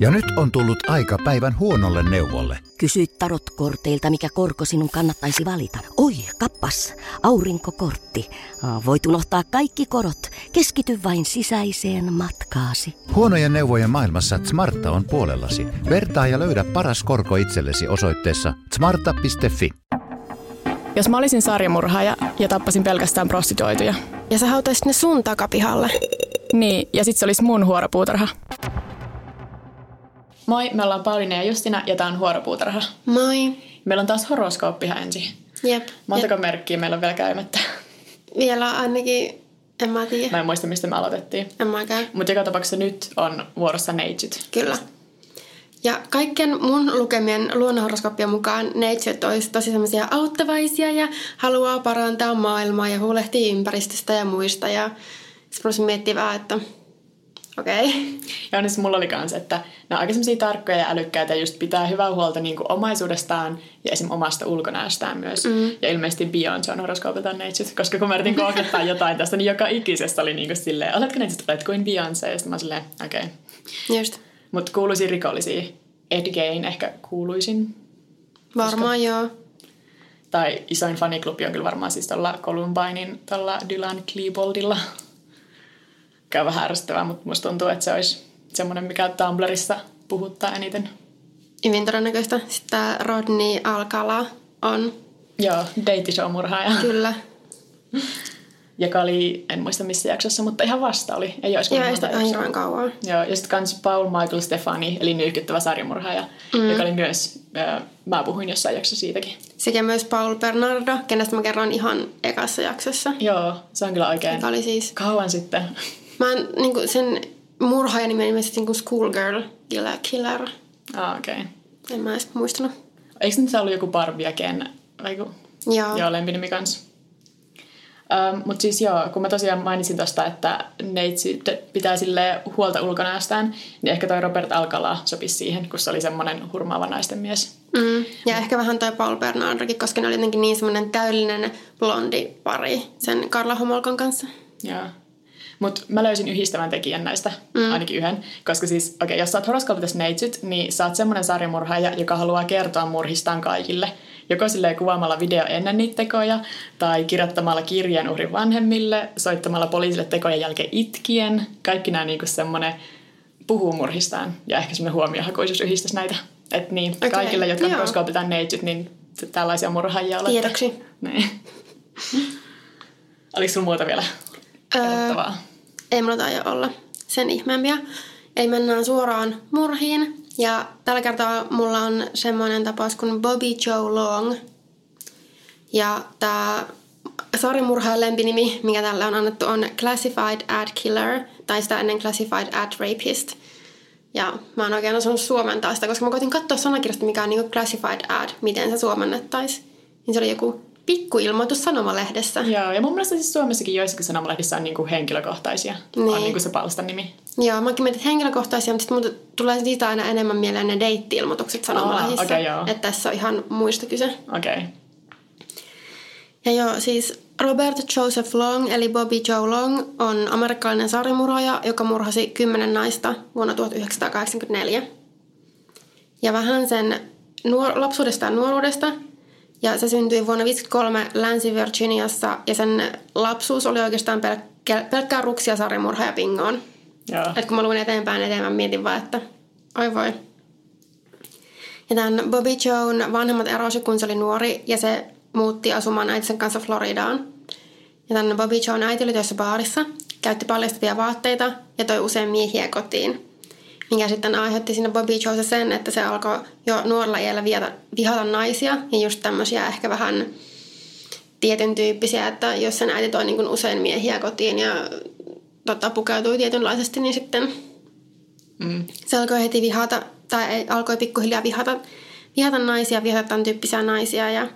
Ja nyt on tullut aika päivän huonolle neuvolle. Kysy tarotkorteilta, mikä korko sinun kannattaisi valita. Oi, kappas, aurinkokortti. Voit unohtaa kaikki korot. Keskity vain sisäiseen matkaasi. Huonojen neuvojen maailmassa Smarta on puolellasi. Vertaa ja löydä paras korko itsellesi osoitteessa smarta.fi. Jos mä olisin sarjamurhaaja ja tappasin pelkästään prostituoituja. Ja sä hautaisit ne sun takapihalle. Niin, ja sit se olisi mun huoropuutarha. Moi, me ollaan Pauliina ja Justina ja tää on Huoropuutarha. Moi. Meillä on taas horoskooppihan ensin. Jep. Montako Jep. merkkiä meillä on vielä käymättä? Vielä ainakin, en mä tiedä. Mä en muista, mistä me aloitettiin. En mäkään. Mutta joka tapauksessa nyt on vuorossa neitsyt. Kyllä. Ja kaikkien mun lukemien luonnonhoroskooppien mukaan neitsyt olisi tosi semmoisia auttavaisia ja haluaa parantaa maailmaa ja huolehtii ympäristöstä ja muista. Ja sitten miettiä vähän, että okei. Okay. Ja onneksi mulla oli kans, että ne on aika tarkkoja ja älykkäitä ja just pitää hyvää huolta niin kuin omaisuudestaan ja esim. omasta ulkonäöstään myös. Mm. Ja ilmeisesti Beyoncé on horoskoopiltaan neitsyt, koska kun mä yritin googlettaa jotain tästä, niin joka ikisessä oli niin kuin silleen, oletko neitsyt, olet kuin Beyoncé? Ja sitten mä silleen, okei. Okay. Just. Mutta kuuluisia rikollisia. Ed Gein ehkä kuuluisin. Varmaan Koska... joo. Tai isoin faniklubi on kyllä varmaan siis tuolla Columbinein tuolla Dylan Kleboldilla. Käy vähän ärsyttävää, mutta musta tuntuu, että se olisi semmoinen, mikä Tumblrissa puhuttaa eniten. Hyvin todennäköistä. Sitten tämä Rodney Alcala on. Joo, dating-show-murhaaja. Kyllä. Joka oli, en muista missä jaksossa, mutta ihan vasta oli. Ei olisi Joo, sitä ihan hirveän kauan. Joo, ja sitten kans Paul Michael Stefani, eli nykyttävä sarjamurhaaja, mm. joka oli myös, äh, mä puhuin jossain jaksossa siitäkin. Sekä myös Paul Bernardo, kenestä mä kerron ihan ekassa jaksossa. Joo, se on kyllä oikein. Joka oli siis... Kauan sitten. Mä en, niin kuin sen murhaajan nimi ilmeisesti niin Schoolgirl Killer. killer. Ah, okei. Okay. En mä edes muistanut. Eikö nyt se ollut joku Barbie Ken? Vai. Joo. Joo, lempinimi kanssa. Um, Mutta siis joo, kun mä tosiaan mainitsin tosta, että neitsi pitää sille huolta ulkonäöstään, niin ehkä toi Robert Alcala sopisi siihen, kun se oli semmoinen hurmaava naisten mies. Mm. Ja ehkä vähän toi Paul Bernardokin, koska ne oli jotenkin niin semmoinen täydellinen blondi pari sen Karla Homolkan kanssa. Joo. Mutta mä löysin yhdistävän tekijän näistä, mm. ainakin yhden. Koska siis, okei, okay, jos sä oot horoskoopitessa neitsyt, niin sä oot semmoinen sarjamurhaaja, joka haluaa kertoa murhistaan kaikille. Joko silleen kuvaamalla video ennen niitä tekoja, tai kirjoittamalla kirjeen uhrin vanhemmille, soittamalla poliisille tekojen jälkeen itkien. Kaikki nämä niinku semmoinen puhuu murhistaan. Ja ehkä semmoinen huomiohakuisuus yhdistäisi näitä. Että niin, okay. kaikille, jotka Joo. horoskoopitaan neitsyt, niin tällaisia murhaajia olette. Tiedoksi. Niin. Oliko sulla muuta vielä? Öö, ei mulla taida olla sen ihmeempiä. Ei mennään suoraan murhiin. Ja tällä kertaa mulla on semmoinen tapaus kuin Bobby Joe Long. Ja tämä sarjamurhaajan lempinimi, mikä tälle on annettu, on Classified Ad Killer, tai sitä ennen Classified Ad Rapist. Ja mä oon oikein osannut suomentaa sitä, koska mä koitin katsoa sanakirjasta, mikä on niinku Classified Ad, miten se suomennettaisiin. Niin se oli joku pikkuilmoitus sanomalehdessä. Joo, ja mun mielestä siis Suomessakin joissakin sanomalehdissä on niinku henkilökohtaisia. Niin. On niinku se palstan nimi. Joo, mäkin mietin, että henkilökohtaisia, mutta sitten tulee siitä aina enemmän mieleen ne deitti-ilmoitukset sanomalehdissä. okay, joo. Että tässä on ihan muista kyse. Okei. Okay. Ja joo, siis Robert Joseph Long, eli Bobby Joe Long, on amerikkalainen sarimurhaaja, joka murhasi kymmenen naista vuonna 1984. Ja vähän sen nuor- lapsuudesta ja nuoruudesta – ja se syntyi vuonna 1953 Länsi-Virginiassa ja sen lapsuus oli oikeastaan pelkkä, pelkkää ruksia, sarjamurha ja pingoon. Et kun mä luin eteenpäin eteenpäin, mietin vaan, että oi voi. Ja tämän Bobby Joan vanhemmat erosi, kun se oli nuori ja se muutti asumaan äitisen kanssa Floridaan. Ja tämän Bobby Joan äiti oli työssä baarissa, käytti paljastavia vaatteita ja toi usein miehiä kotiin mikä sitten aiheutti siinä Bobby Joessa sen, että se alkoi jo nuorella iällä vihata, vihata naisia ja just tämmöisiä ehkä vähän tietyn tyyppisiä, että jos sen äiti toi niin usein miehiä kotiin ja tota, pukeutui tietynlaisesti, niin sitten mm. se alkoi heti vihata, tai alkoi pikkuhiljaa vihata, vihata naisia, vihata tämän tyyppisiä naisia ja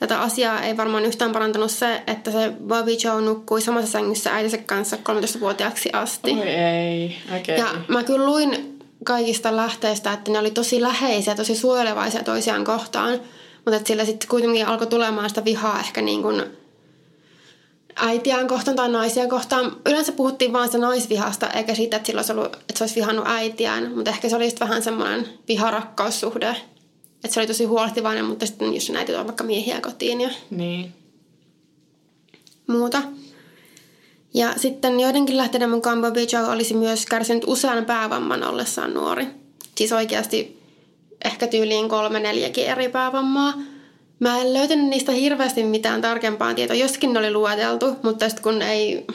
Tätä asiaa ei varmaan yhtään parantanut se, että se Bobby Joe nukkui samassa sängyssä äitinsä kanssa 13-vuotiaaksi asti. Oi ei, okay. Ja mä kyllä luin kaikista lähteistä, että ne oli tosi läheisiä, tosi suojelevaisia toisiaan kohtaan. Mutta että sillä sitten kuitenkin alkoi tulemaan sitä vihaa ehkä niin kuin äitiään kohtaan tai naisia kohtaan. Yleensä puhuttiin vain sitä naisvihasta, eikä siitä, että, olisi ollut, että se olisi vihannut äitiään. Mutta ehkä se oli sitten vähän semmoinen viharakkaussuhde. Että se oli tosi huolehtivainen, mutta sitten jos äiti tuo vaikka miehiä kotiin ja Niin. muuta. Ja sitten joidenkin lähteiden mukaan Bobby Joe olisi myös kärsinyt usean päävamman ollessaan nuori. Siis oikeasti ehkä tyyliin kolme, neljäkin eri päävammaa. Mä en löytänyt niistä hirveästi mitään tarkempaa tietoa. Joskin ne oli lueteltu, mutta sitten kun ei...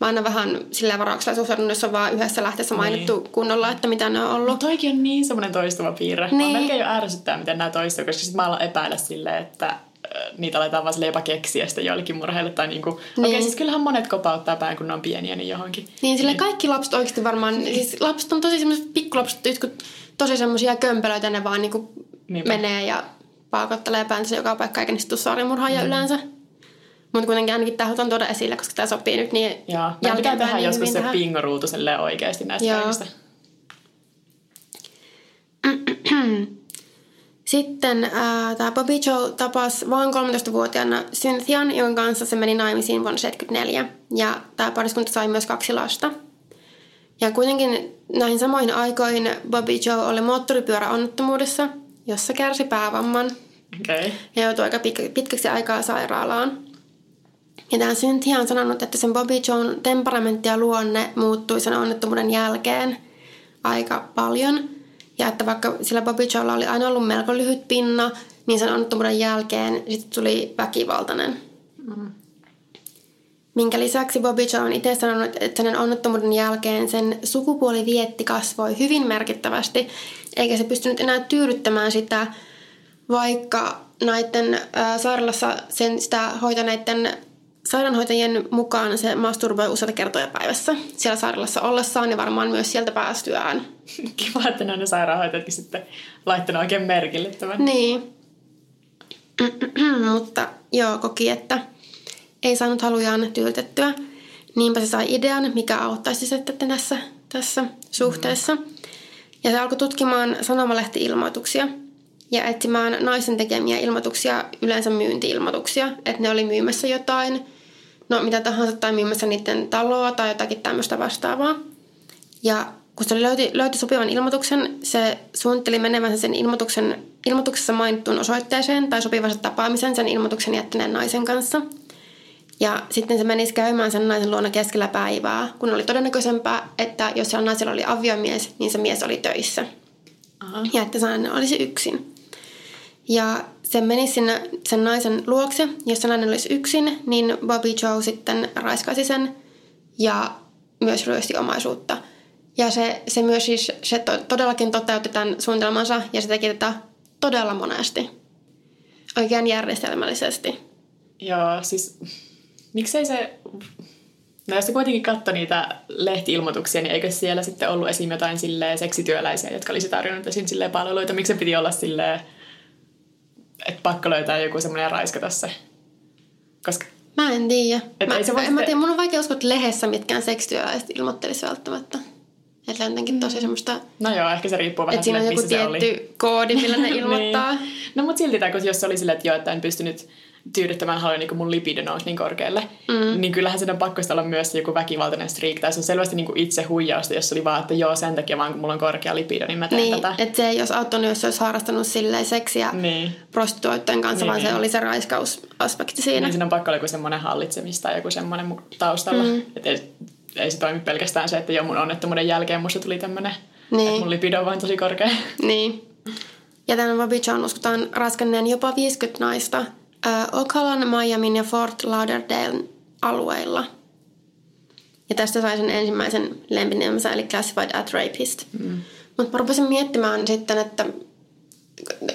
Mä aina vähän sillä varauksella suhtaudun, jos on vaan yhdessä lähteessä mainittu niin. kunnolla, että mitä ne on ollut. Mutta toikin on niin semmoinen toistuva piirre. Niin. Niin. Mä melkein jo ärsyttää, miten nämä toistuu, koska sitten mä alan epäillä silleen, että niitä aletaan vaan silleen jopa keksiä sitten joillekin murheille. Tai niinku, niin. okei, Niin. siis kyllähän monet kopauttaa pään, kun ne on pieniä, niin johonkin. Niin, sille kaikki lapset oikeasti varmaan, siis lapset on tosi semmoiset pikkulapset, jotkut tosi semmoisia kömpelöitä, ne vaan niinku Niinpä. menee ja paakottelee päänsä joka paikka, eikä niistä tule sarjamurhaajia mm. yleensä. Mutta kuitenkin ainakin tämä halutaan tuoda esille, koska tämä sopii nyt niin Joo, pitää tehdä niin joskus se tähän. pingoruutu oikeasti näistä Joo. kaikista. Sitten äh, tämä Bobby Joe tapasi vain 13-vuotiaana Cynthian, jonka kanssa se meni naimisiin vuonna 1974. Ja tämä pariskunta sai myös kaksi lasta. Ja kuitenkin näihin samoihin aikoihin Bobby Joe oli moottoripyöräonnettomuudessa, jossa kärsi päävamman. Okay. ja joutui aika pitkä, pitkäksi aikaa sairaalaan. Ja tämä Cynthia on sanonut, että sen Bobby Joan temperamentti ja luonne muuttui sen onnettomuuden jälkeen aika paljon. Ja että vaikka sillä Bobby Joella oli aina ollut melko lyhyt pinna, niin sen onnettomuuden jälkeen sitten tuli väkivaltainen. Minkä lisäksi Bobby Joe on itse sanonut, että sen onnettomuuden jälkeen sen sukupuolivietti kasvoi hyvin merkittävästi, eikä se pystynyt enää tyydyttämään sitä, vaikka näiden ää, sairaalassa sen sitä hoitaneiden sairaanhoitajien mukaan se masturboi useita kertoja päivässä siellä sairaalassa ollessaan ja varmaan myös sieltä päästyään. Kiva, että ne on ne sairaanhoitajatkin sitten laittanut oikein merkille tämän. Niin. Mutta joo, koki, että ei saanut halujaan tyydytettyä. Niinpä se sai idean, mikä auttaisi sitten tässä, tässä suhteessa. Ja se alkoi tutkimaan sanomalehti-ilmoituksia ja etsimään naisen tekemiä ilmoituksia, yleensä myynti-ilmoituksia, että ne oli myymässä jotain, no mitä tahansa, tai myymässä niiden taloa tai jotakin tämmöistä vastaavaa. Ja kun se löyti, löyti sopivan ilmoituksen, se suunnitteli menevänsä sen ilmoituksen, ilmoituksessa mainittuun osoitteeseen tai sopivansa tapaamisen sen ilmoituksen jättäneen naisen kanssa. Ja sitten se menisi käymään sen naisen luona keskellä päivää, kun oli todennäköisempää, että jos siellä naisella oli aviomies, niin se mies oli töissä. Aha. Ja että se olisi yksin. Ja se menisi sinne sen naisen luokse, jos se nainen olisi yksin, niin Bobby Joe sitten raiskaisi sen ja myös ryösti omaisuutta. Ja se, se myös siis, se to, todellakin toteutti tämän suunnitelmansa ja se teki tätä todella monesti. Oikein järjestelmällisesti. Joo, siis miksei se... No jos kuitenkin katsoi niitä lehti-ilmoituksia, niin eikö siellä sitten ollut esim. jotain seksityöläisiä, jotka olisi tarjonnut esim. palveluita? Miksi se piti olla silleen, että pakko löytää joku semmoinen ja raiskata se? Koska Mä en tiedä. Et Mä, ei se voi en mä sitten- tiedä, mun on vaikea uskoa, että lehdessä mitkään seksityöläiset ilmoittelisi välttämättä. Että on jotenkin tosi semmoista, No joo, ehkä se riippuu vähän siinä on joku missä se oli. tietty koodi, millä ne ilmoittaa. niin. No mutta silti, tai jos se oli silleen, että joo, että en pystynyt tyydyttämään haluan niin mun libido nousi niin korkealle, mm. niin kyllähän sen on pakko olla myös joku väkivaltainen streak, tai se on selvästi niin kuin itse huijausta, jos se oli vaan, että joo, sen takia vaan kun mulla on korkea libido, niin mä teen Niin, tätä. että se ei olisi auttanut, jos se olisi harrastanut silleen seksiä Niin. prostituoitteen kanssa, Niin, vaan se niin. oli se raiskausaspekti siinä. Niin siinä on pakko olla joku semmoinen hallitsemista joku semmoinen taustalla. Mm. Että ei, ei, se toimi pelkästään se, että joo, mun onnettomuuden jälkeen musta tuli tämmöinen, Niin. että mun libido on vain tosi korkea. Niin. Ja tämän Bobby John uskotaan raskanneen jopa 50 naista äh, Ocala, Miamin ja Fort Lauderdale alueilla. Ja tästä sai sen ensimmäisen lempinimensä, eli Classified at Rapist. Mm. Mutta mä rupesin miettimään sitten, että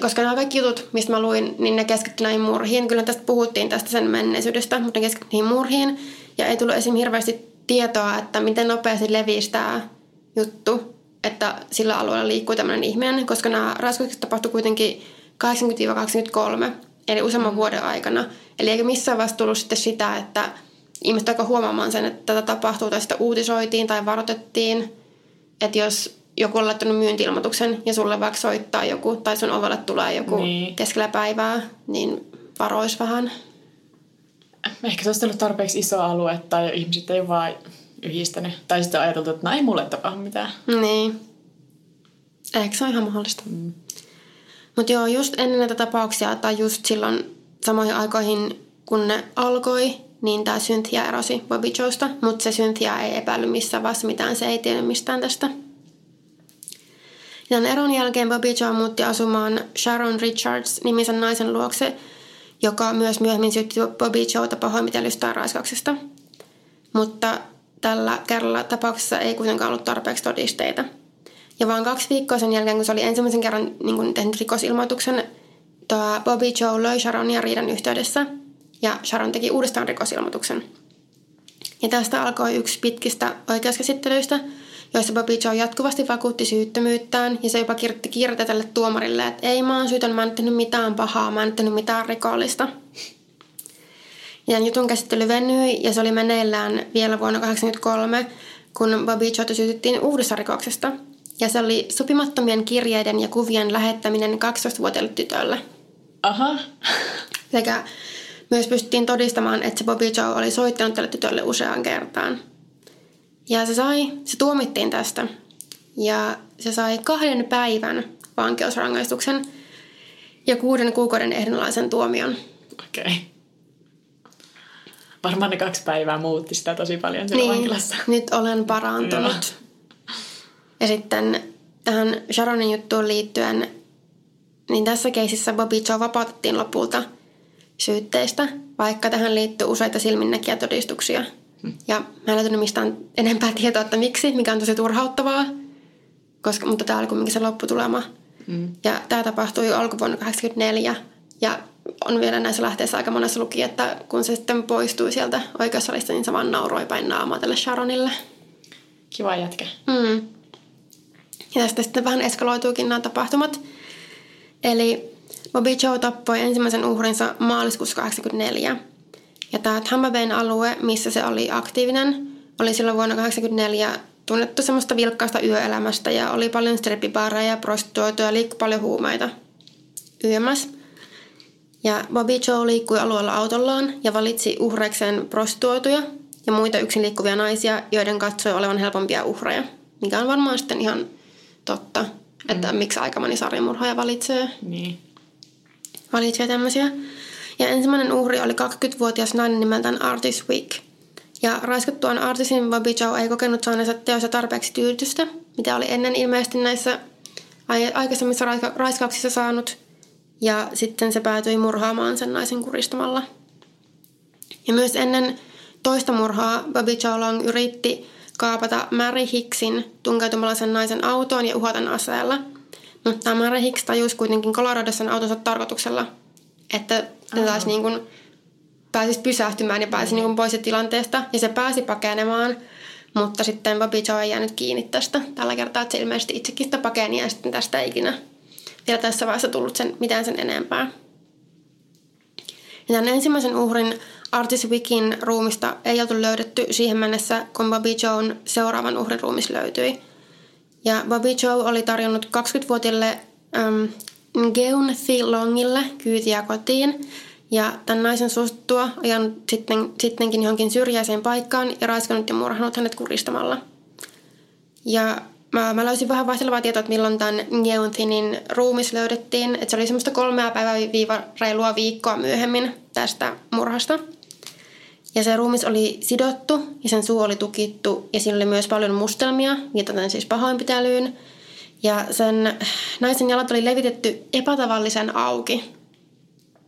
koska nämä kaikki jutut, mistä mä luin, niin ne keskittyi näihin murhiin. Kyllä tästä puhuttiin tästä sen menneisyydestä, mutta ne keskittyi niihin murhiin. Ja ei tullut esim. hirveästi tietoa, että miten nopeasti levisi tämä juttu, että sillä alueella liikkuu tämmöinen ihminen, koska nämä raiskaukset tapahtui kuitenkin 80-23, eli useamman mm. vuoden aikana. Eli eikä missään vaiheessa tullut sitten sitä, että ihmiset alkoi huomaamaan sen, että tätä tapahtuu, tai sitä uutisoitiin tai varoitettiin. Että jos joku on laittanut myynti-ilmoituksen ja sulle vaikka soittaa joku, tai sun ovelle tulee joku Niin. keskellä päivää, niin varois vähän. ehkä se olisi ollut tarpeeksi iso alue tai ihmiset ei vaan yhdistänyt. Tai sitten ajateltu, että no ei mulle tapahdu mitään. Niin. Ehkä se on ihan mahdollista. Mm. Mutta joo, just ennen näitä tapauksia tai just silloin samoihin aikoihin, kun ne alkoi, niin tämä Cynthia erosi Bobby Joesta, mutta se Cynthia ei epäily missään vaiheessa mitään, se ei tiedä mistään tästä. Ja eron jälkeen Bobby Joe muutti asumaan Sharon Richards-nimisen naisen luokse, joka myös myöhemmin syytti Bobby Joeta pahoinpitelystä ja raiskauksesta. Mutta tällä kerralla tapauksessa ei kuitenkaan ollut tarpeeksi todisteita. Ja vaan kaksi viikkoa sen jälkeen, kun se oli ensimmäisen kerran niin kuin tehnyt rikosilmoituksen, Bobby Joe löi Sharonia riidan yhteydessä ja Sharon teki uudestaan rikosilmoituksen. Ja tästä alkoi yksi pitkistä oikeuskäsittelyistä, joissa Bobby Joe jatkuvasti vakuutti syyttömyyttään ja se jopa kirjoitti kirjoita tälle tuomarille, että ei mä oon syytön, mä en tehnyt mitään pahaa, mä en tehnyt mitään rikollista. Ja jutun käsittely venyi ja se oli meneillään vielä vuonna 1983, kun Bobby Joe syytettiin uudessa rikoksesta. Ja se oli sopimattomien kirjeiden ja kuvien lähettäminen 12-vuotiaille tytölle. Aha. Sekä myös pystyttiin todistamaan, että se Bobby Joe oli soittanut tälle tytölle useaan kertaan. Ja se sai, se tuomittiin tästä. Ja se sai kahden päivän vankeusrangaistuksen ja kuuden kuukauden ehdonalaisen tuomion. Okei. Okay. Varmaan ne kaksi päivää muutti sitä tosi paljon siellä niin, vankilassa. nyt olen parantunut. Ja sitten tähän Sharonin juttuun liittyen, niin tässä keisissä Bobby Joe vapautettiin lopulta syytteistä, vaikka tähän liittyy useita silminnäkijätodistuksia – ja mä en löytänyt mistään enempää tietoa, että miksi, mikä on tosi turhauttavaa, koska, mutta tämä oli kuitenkin se lopputulema. Mm. Ja tämä tapahtui alkuvuonna 1984 ja on vielä näissä lähteissä aika monessa luki, että kun se sitten poistui sieltä oikeussalista, niin se vaan nauroi päin naamaa tälle Sharonille. Kiva jätkä. Mm. Ja tästä sitten vähän eskaloituukin nämä tapahtumat. Eli Bobby Joe tappoi ensimmäisen uhrinsa maaliskuussa 1984. Ja tämä Tampa Bayn alue, missä se oli aktiivinen, oli silloin vuonna 1984 tunnettu semmoista vilkkaasta yöelämästä ja oli paljon strippibaareja, prostituoituja ja liikkui paljon huumeita yömässä. Ja Bobby Joe liikkui alueella autollaan ja valitsi uhreikseen prostituoituja ja muita yksin liikkuvia naisia, joiden katsoi olevan helpompia uhreja. Mikä on varmaan sitten ihan totta, että mm. miksi aika moni sarjamurhaaja valitsee, niin. valitsee tämmöisiä. Ja ensimmäinen uhri oli 20-vuotias nainen nimeltään Artis Week. Ja raiskattuaan Artisin Bobby Joe ei kokenut saaneensa teossa tarpeeksi tyydytystä, mitä oli ennen ilmeisesti näissä aikaisemmissa raiska- raiskauksissa saanut. Ja sitten se päätyi murhaamaan sen naisen kuristamalla. Ja myös ennen toista murhaa Bobby Joe Long yritti kaapata Mary Hicksin tunkeutumalla sen naisen autoon ja uhaten aseella. Mutta Mary Hicks tajusi kuitenkin Coloradossa autonsa tarkoituksella – että ne taas niin kuin pääsisi pysähtymään ja pääsi niin kuin pois tilanteesta. Ja se pääsi pakenemaan, mutta sitten Bobby Joe ei jäänyt kiinni tästä tällä kertaa, että se ilmeisesti itsekin sitä pakeni ja sitten tästä ei ikinä vielä tässä vaiheessa tullut sen, mitään sen enempää. Ja tämän ensimmäisen uhrin Artis Wickin ruumista ei oltu löydetty siihen mennessä, kun Bobby Joen seuraavan uhrin ruumis löytyi. Ja Bobby Joe oli tarjonnut 20-vuotiaille ähm, Geun Longille kyytiä kotiin ja tämän naisen suostuttua ajan sitten, sittenkin johonkin syrjäiseen paikkaan ja raiskannut ja murhannut hänet kuristamalla. Ja mä, mä löysin vähän vaihtelevaa tietoa, että milloin tämän Geunthinin ruumis löydettiin. Että se oli semmoista kolmea päivää viiva reilua viikkoa myöhemmin tästä murhasta. Ja se ruumis oli sidottu ja sen suu oli tukittu ja siinä oli myös paljon mustelmia, viitaten siis pahoinpitelyyn – ja sen naisen jalat oli levitetty epätavallisen auki.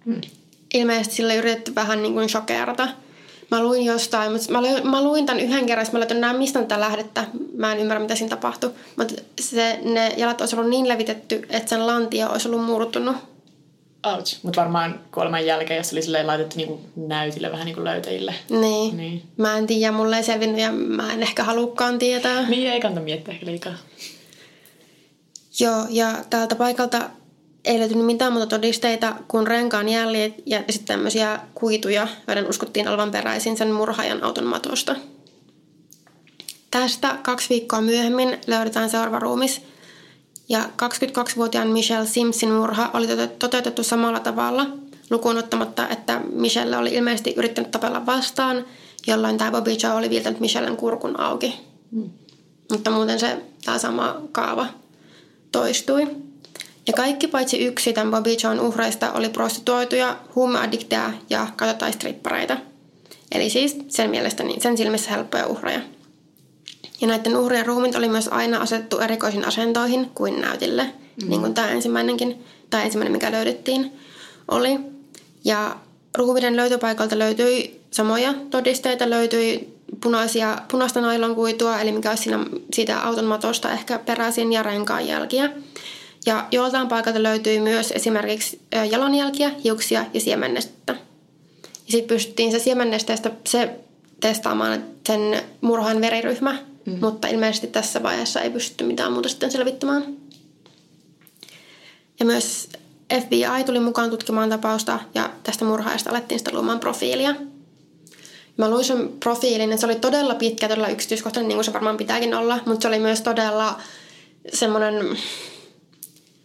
Hmm. Ilmeisesti sille yritetty vähän niin kuin shokerata. Mä luin jostain, mutta mä, luin, mä luin tämän yhden kerran, mä löytin näin mistä tätä lähdettä. Mä en ymmärrä, mitä siinä tapahtui. Mutta se, ne jalat olisi ollut niin levitetty, että sen lantio olisi ollut murtunut. Ouch. Mutta varmaan kuoleman jälkeen, jos oli silleen laitettu niinku näytille vähän niin kuin löytäjille. Niin. niin. Mä en tiedä, mulle ei selvinnyt ja mä en ehkä halukkaan tietää. Niin, ei kannata miettiä ehkä liikaa. Joo, ja täältä paikalta ei löytynyt mitään muuta todisteita kuin renkaan jäljet ja sitten tämmöisiä kuituja, joiden uskottiin olevan peräisin sen murhaajan auton matosta. Tästä kaksi viikkoa myöhemmin löydetään seuraava ruumis. Ja 22-vuotiaan Michelle Simpson murha oli toteutettu samalla tavalla, lukuun ottamatta, että Michelle oli ilmeisesti yrittänyt tapella vastaan, jolloin tämä Bobby Joe oli viiltänyt Michellen kurkun auki. Mm. Mutta muuten se tämä sama kaava toistui. Ja kaikki paitsi yksi tämän Bobby Joan uhreista oli prostituoituja, huumeaddikteja ja katotaistrippareita. Eli siis sen mielestä niin sen silmissä helppoja uhreja. Ja näiden uhrien ruumit oli myös aina asetettu erikoisin asentoihin kuin näytille, mm. niin kuin tämä ensimmäinenkin, tai ensimmäinen mikä löydettiin, oli. Ja ruumiden löytöpaikalta löytyi samoja todisteita, löytyi punaisia, punaista nailonkuitua, eli mikä olisi siinä, siitä auton matosta ehkä peräisin ja renkaan jälkiä. Ja joltain paikalta löytyi myös esimerkiksi jalanjälkiä, hiuksia ja siemennestettä. Ja sitten pystyttiin se siemennesteestä se testaamaan sen murhan veriryhmä, mm. mutta ilmeisesti tässä vaiheessa ei pystytty mitään muuta sitten selvittämään. Ja myös FBI tuli mukaan tutkimaan tapausta ja tästä murhaajasta alettiin sitten luomaan profiilia. Mä luin sen profiilin, että se oli todella pitkä, todella yksityiskohtainen, niin kuin se varmaan pitääkin olla, mutta se oli myös todella semmoinen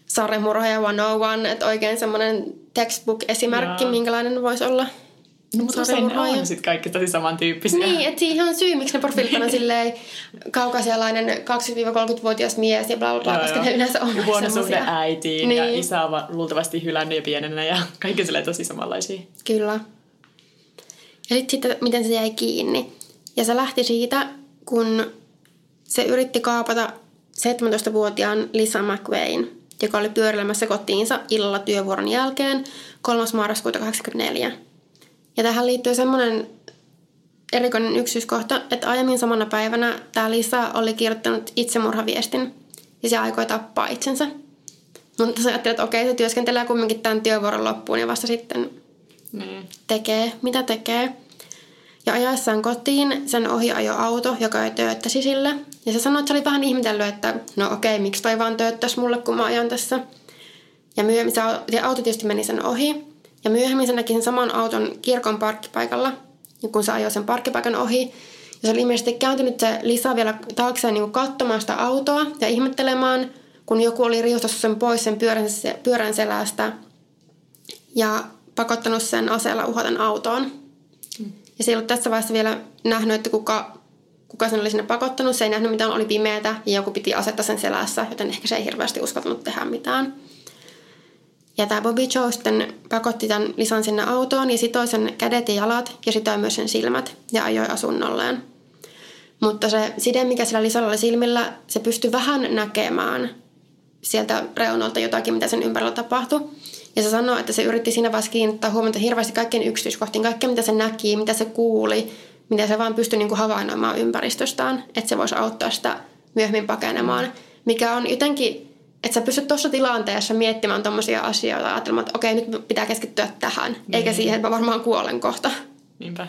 sarjamurhaaja 101, että oikein semmoinen textbook-esimerkki, Jaa. minkälainen voisi olla. No, mutta usein ne on sitten kaikki tosi samantyyppisiä. Niin, että siihen on syy, miksi ne profiilit on silleen kaukasialainen 20-30-vuotias mies ja bla bla bla, koska ne yleensä on huono suhde äitiin niin. ja isä on luultavasti hylännyt jo pienenä ja kaikki silleen tosi samanlaisia. Kyllä. Ja sitten, sitten miten se jäi kiinni. Ja se lähti siitä, kun se yritti kaapata 17-vuotiaan Lisa McWayne joka oli pyörilemässä kotiinsa illalla työvuoron jälkeen 3. marraskuuta 1984. Ja tähän liittyy semmoinen erikoinen yksityiskohta, että aiemmin samana päivänä tämä Lisa oli kirjoittanut itsemurhaviestin ja se aikoi tappaa itsensä. Mutta sä ajattelet, että okei, se työskentelee kumminkin tämän työvuoron loppuun ja vasta sitten niin. tekee, mitä tekee. Ja ajaessaan kotiin sen ohi ajo auto, joka ei tööttäisi sille. Ja se sanoi, että se oli vähän ihmetellyt, että no okei, miksi toi vaan tööttäisi mulle, kun mä ajan tässä. Ja myöhemmin se auto tietysti meni sen ohi. Ja myöhemmin se näki sen saman auton kirkon parkkipaikalla, kun se ajoi sen parkkipaikan ohi. Ja se oli ilmeisesti kääntynyt se Lisa vielä taakseen niin katsomaan sitä autoa ja ihmettelemään, kun joku oli riuhtassut sen pois sen pyörän, pyörän selästä ja pakottanut sen aseella uhaten autoon. Ja se ei ollut tässä vaiheessa vielä nähnyt, että kuka, kuka sen oli sinne pakottanut. Se ei nähnyt mitään, oli pimeätä ja joku piti asettaa sen selässä, joten ehkä se ei hirveästi uskaltanut tehdä mitään. Ja tämä Bobby Joe sitten pakotti tämän Lisan sinne autoon ja sitoi sen kädet ja jalat ja sitoi myös sen silmät ja ajoi asunnolleen. Mutta se side, mikä sillä Lisalla oli silmillä, se pystyi vähän näkemään sieltä reunalta jotakin, mitä sen ympärillä tapahtui. Ja se sanoi, että se yritti siinä vaiheessa kiinnittää huomiota hirveästi kaikkien yksityiskohtiin, kaikkea mitä se näki, mitä se kuuli, mitä se vaan pystyi niin kuin havainnoimaan ympäristöstään, että se voisi auttaa sitä myöhemmin pakenemaan. Mikä on jotenkin, että sä pystyt tuossa tilanteessa miettimään tuommoisia asioita ja ajattelemaan, että okei, nyt pitää keskittyä tähän, niin. eikä siihen, että mä varmaan kuolen kohta. Niinpä.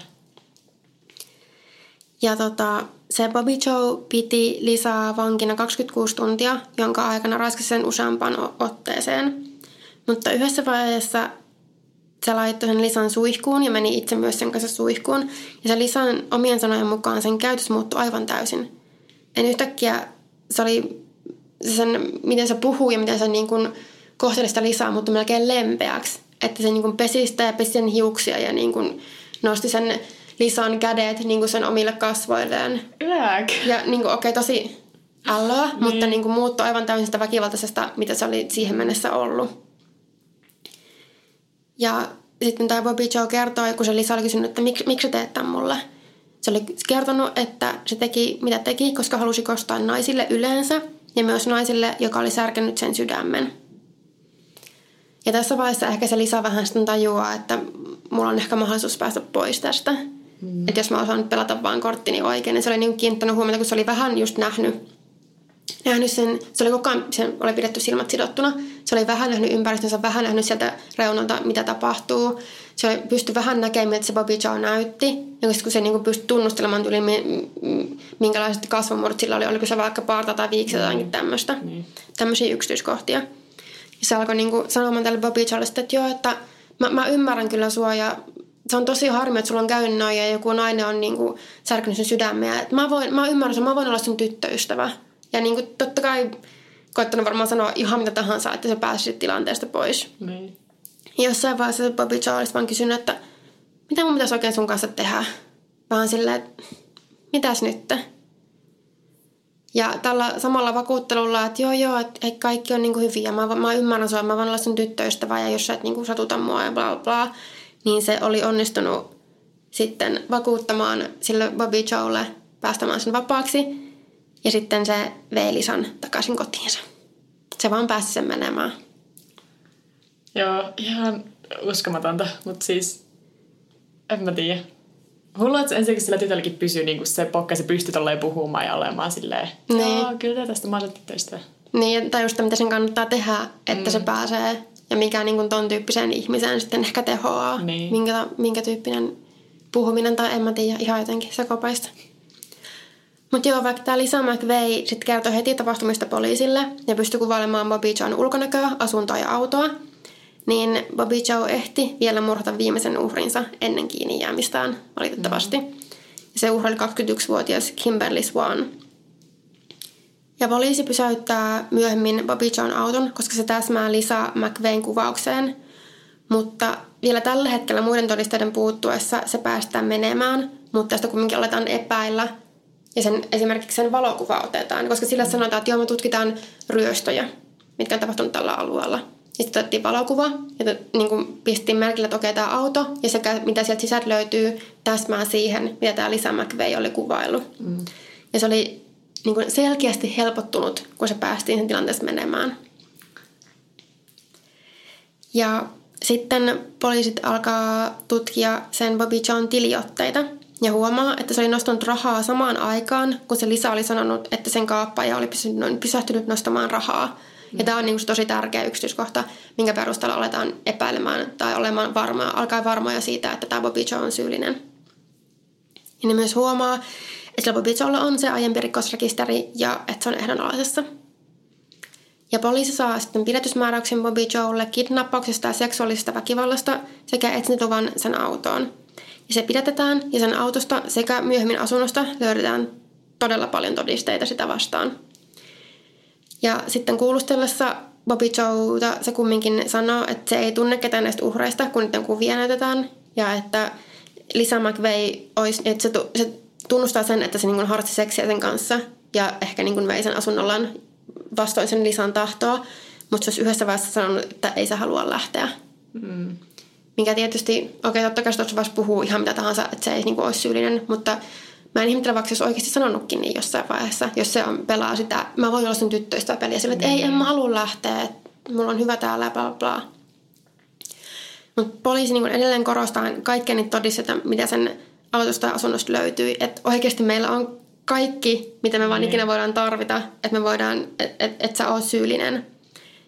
Ja tota, se Bobby Joe piti lisää vankina 26 tuntia, jonka aikana raiskasi sen useampaan otteeseen. Mutta yhdessä vaiheessa se laittoi sen Lisan suihkuun ja meni itse myös sen kanssa suihkuun. Ja se Lisan omien sanojen mukaan sen käytös muuttui aivan täysin. En yhtäkkiä, se oli sen, miten se puhuu ja miten se niin kuin kohteli sitä Lisaa muuttui melkein lempeäksi. Että se niin kuin pesi sitä ja pesi sen hiuksia ja niin kuin nosti sen Lisan kädet niin kuin sen omille kasvoilleen. Yäk. Ja niin kuin, okei, okay, tosi alloa, niin. mutta niin kuin muuttui aivan täysin sitä väkivaltaisesta, mitä se oli siihen mennessä ollut. Ja sitten tämä Bobby Joe kertoi, kun se Lisa oli kysynyt, että miksi, miksi teet tämän mulle? Se oli kertonut, että se teki mitä teki, koska halusi kostaa naisille yleensä ja myös naisille, joka oli särkenyt sen sydämen. Ja tässä vaiheessa ehkä se Lisa vähän sitten tajuaa, että mulla on ehkä mahdollisuus päästä pois tästä. Mm. Että jos mä osaan pelata vaan korttini oikein, niin se oli niin kiinnittänyt huomiota, kun se oli vähän just nähnyt nähnyt sen, se oli koko ajan, sen oli pidetty silmät sidottuna. Se oli vähän nähnyt ympäristönsä, vähän nähnyt sieltä reunalta, mitä tapahtuu. Se pystyi vähän näkemään, että se Bobby Joe näytti. Ja kun se niin pystyi tunnustelemaan tuli, minkälaiset kasvomuodot sillä oli, oliko se vaikka parta tai viiksi tai jotakin tämmöistä. Mm. Tämmöisiä yksityiskohtia. Ja se alkoi niin kuin sanomaan tälle Bobby Joelle, että joo, että mä, mä ymmärrän kyllä sua ja se on tosi harmi, että sulla on käynyt noin ja joku nainen on niin kuin särkynyt sen sydämeä. mä, voin, mä ymmärrän sen, mä voin olla sun tyttöystävä. Ja niin kuin totta kai koittanut varmaan sanoa ihan mitä tahansa, että se pääsi tilanteesta pois. Niin. Jossain vaiheessa Bobby olisi vaan kysynyt, että mitä mun pitäisi oikein sun kanssa tehdä? Vaan silleen, että mitäs nyt? Ja tällä samalla vakuuttelulla, että joo joo, että kaikki on niin kuin hyviä. Mä, mä ymmärrän sua, mä voin olla sun tyttöystävä ja jos sä et niin kuin satuta mua ja bla bla. Niin se oli onnistunut sitten vakuuttamaan sille Bobby Joelle päästämään sen vapaaksi. Ja sitten se vei Lisan takaisin kotiinsa. Se vaan pääsi sen menemään. Joo, ihan uskomatonta, mutta siis en mä tiedä. Hullu, että ensinnäkin sillä tytölläkin pysyy niin se pokka, se pystyy tolleen puhumaan ja olemaan silleen, niin. joo, kyllä tästä mä olen tyttöistä. Niin, tai just mitä sen kannattaa tehdä, että mm. se pääsee ja mikä niin kuin ton tyyppiseen ihmiseen sitten ehkä tehoaa. Niin. Minkä, minkä tyyppinen puhuminen tai en mä tiedä, ihan jotenkin sekopaista. Mutta joo, vaikka tämä Lisa McVeigh sitten kertoi heti tapahtumista poliisille ja pystyi kuvailemaan Bobby John ulkonäköä, asuntoa ja autoa, niin Bobby Joe ehti vielä murhata viimeisen uhrinsa ennen kiinni jäämistään, valitettavasti. Mm. Se uhri oli 21-vuotias Kimberly Swan. Ja poliisi pysäyttää myöhemmin Bobby John auton, koska se täsmää Lisa McVeighin kuvaukseen. Mutta vielä tällä hetkellä muiden todisteiden puuttuessa se päästään menemään, mutta tästä kuitenkin aletaan epäillä. Ja sen, esimerkiksi sen valokuva otetaan, koska sillä sanotaan, että joo, me tutkitaan ryöstöjä, mitkä on tapahtunut tällä alueella. Sitten otettiin valokuva ja niin kuin pistettiin merkille, että okei, tämä auto ja sekä mitä sieltä sisältä löytyy täsmää siihen, mitä tämä Lisa McVeigh oli kuvaillut. Mm. Ja se oli niin kuin selkeästi helpottunut, kun se päästiin sen tilanteessa menemään. Ja sitten poliisit alkaa tutkia sen Bobby John tiliotteita ja huomaa, että se oli nostanut rahaa samaan aikaan, kun se Lisa oli sanonut, että sen kaappaja oli pysähtynyt nostamaan rahaa. Ja tämä on niin tosi tärkeä yksityiskohta, minkä perusteella aletaan epäilemään tai olemaan varma, alkaa varmoja siitä, että tämä Bobby Joe on syyllinen. Ja ne myös huomaa, että sillä Bobby Joella on se aiempi rikosrekisteri ja että se on ehdonalaisessa. Ja poliisi saa sitten pidätysmääräyksen Bobby Joelle kidnappauksesta ja seksuaalisesta väkivallasta sekä etsintäluvan sen autoon. Ja se pidätetään ja sen autosta sekä myöhemmin asunnosta löydetään todella paljon todisteita sitä vastaan – ja sitten kuulustellessa Bobby Joe se kumminkin sanoo, että se ei tunne ketään näistä uhreista, kun niiden kuvia näytetään. Ja että Lisa McVeigh olisi, että se, se tunnustaa sen, että se niin harrasti seksiä sen kanssa ja ehkä niin vei sen asunnollaan vastoin sen Lisan tahtoa, mutta se olisi yhdessä vaiheessa sanonut, että ei se halua lähteä. Mm. Mikä tietysti, okei, okay, totta kai se puhuu ihan mitä tahansa, että se ei niin kuin, olisi syyllinen, mutta Mä en ihmettele, vaikka jos oikeasti sanonutkin niin jossain vaiheessa, jos se on, pelaa sitä, mä voin olla sun tyttöistä peliä sille, että ei, en mä halua lähteä, että mulla on hyvä täällä ja bla bla. Mutta poliisi niin edelleen korostaa kaikkia niitä todisteita, mitä sen autosta ja asunnosta löytyy. Että oikeasti meillä on kaikki, mitä me vaan niin. ikinä voidaan tarvita, että me voidaan, että et, et sä oot syyllinen.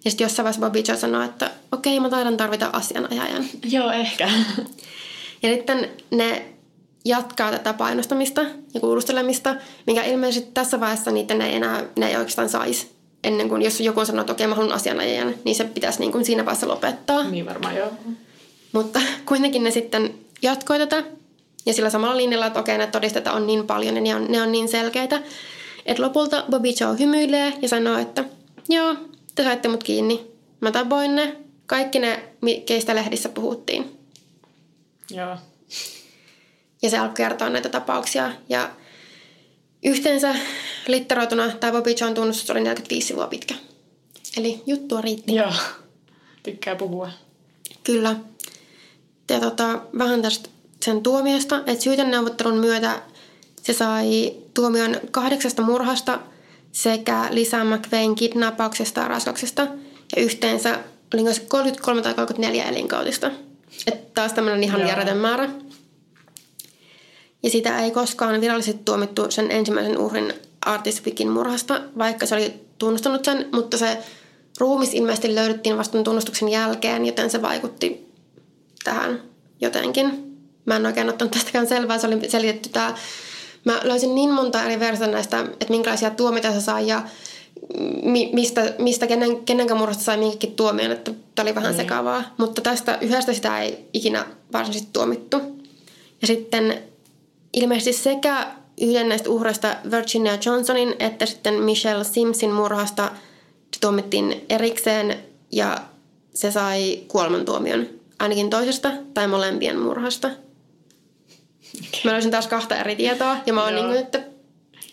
Ja sitten jossain vaiheessa Bobby Joe sanoo, että okei, okay, mä taidan tarvita asianajajan. Joo, ehkä. Ja sitten ne jatkaa tätä painostamista ja kuulustelemista, mikä ilmeisesti tässä vaiheessa niitä ne ei enää ne ei oikeastaan saisi. Ennen kuin jos joku sanoo, että okei mä haluan asianajajan, niin se pitäisi niin kuin siinä vaiheessa lopettaa. Niin varmaan joo. Mutta kuitenkin ne sitten jatkoi tätä ja sillä samalla linjalla, että okei näitä todisteita on niin paljon ja ne on, ne on niin selkeitä, että lopulta Bobby Joe hymyilee ja sanoo, että joo, te saitte mut kiinni. Mä tapoin ne. Kaikki ne, keistä lehdissä puhuttiin. Joo. Ja se alkoi kertoa näitä tapauksia. Ja yhteensä litteroituna tämä Bobby John tunnustus oli 45 sivua pitkä. Eli juttua riitti. Joo, tykkää puhua. Kyllä. Ja tota, vähän tästä sen tuomiosta, että syyteneuvottelun myötä se sai tuomion kahdeksasta murhasta sekä Lisa McVeighin kidnappauksesta ja raskauksesta ja yhteensä oli 33 tai 34 elinkautista. Että taas tämmöinen ihan järjetön määrä. Ja sitä ei koskaan virallisesti tuomittu sen ensimmäisen uhrin Artis Wickin murhasta, vaikka se oli tunnustanut sen, mutta se ruumis ilmeisesti löydettiin vasta tunnustuksen jälkeen, joten se vaikutti tähän jotenkin. Mä en oikein ottanut tästäkään selvää, se oli selitetty tämä. Mä löysin niin monta eri versiota näistä, että minkälaisia tuomita se sai ja mistä, mistä kenen, kenenkä murhasta sai minkäkin tuomion, että tämä oli vähän mm. sekavaa. Mutta tästä yhdestä sitä ei ikinä varsinaisesti tuomittu. Ja sitten ilmeisesti sekä yhden näistä uhreista Virginia Johnsonin että sitten Michelle Simsin murhasta tuomittiin erikseen ja se sai kuolemantuomion ainakin toisesta tai molempien murhasta. Mä löysin taas kahta eri tietoa ja mä oon niin kuin, että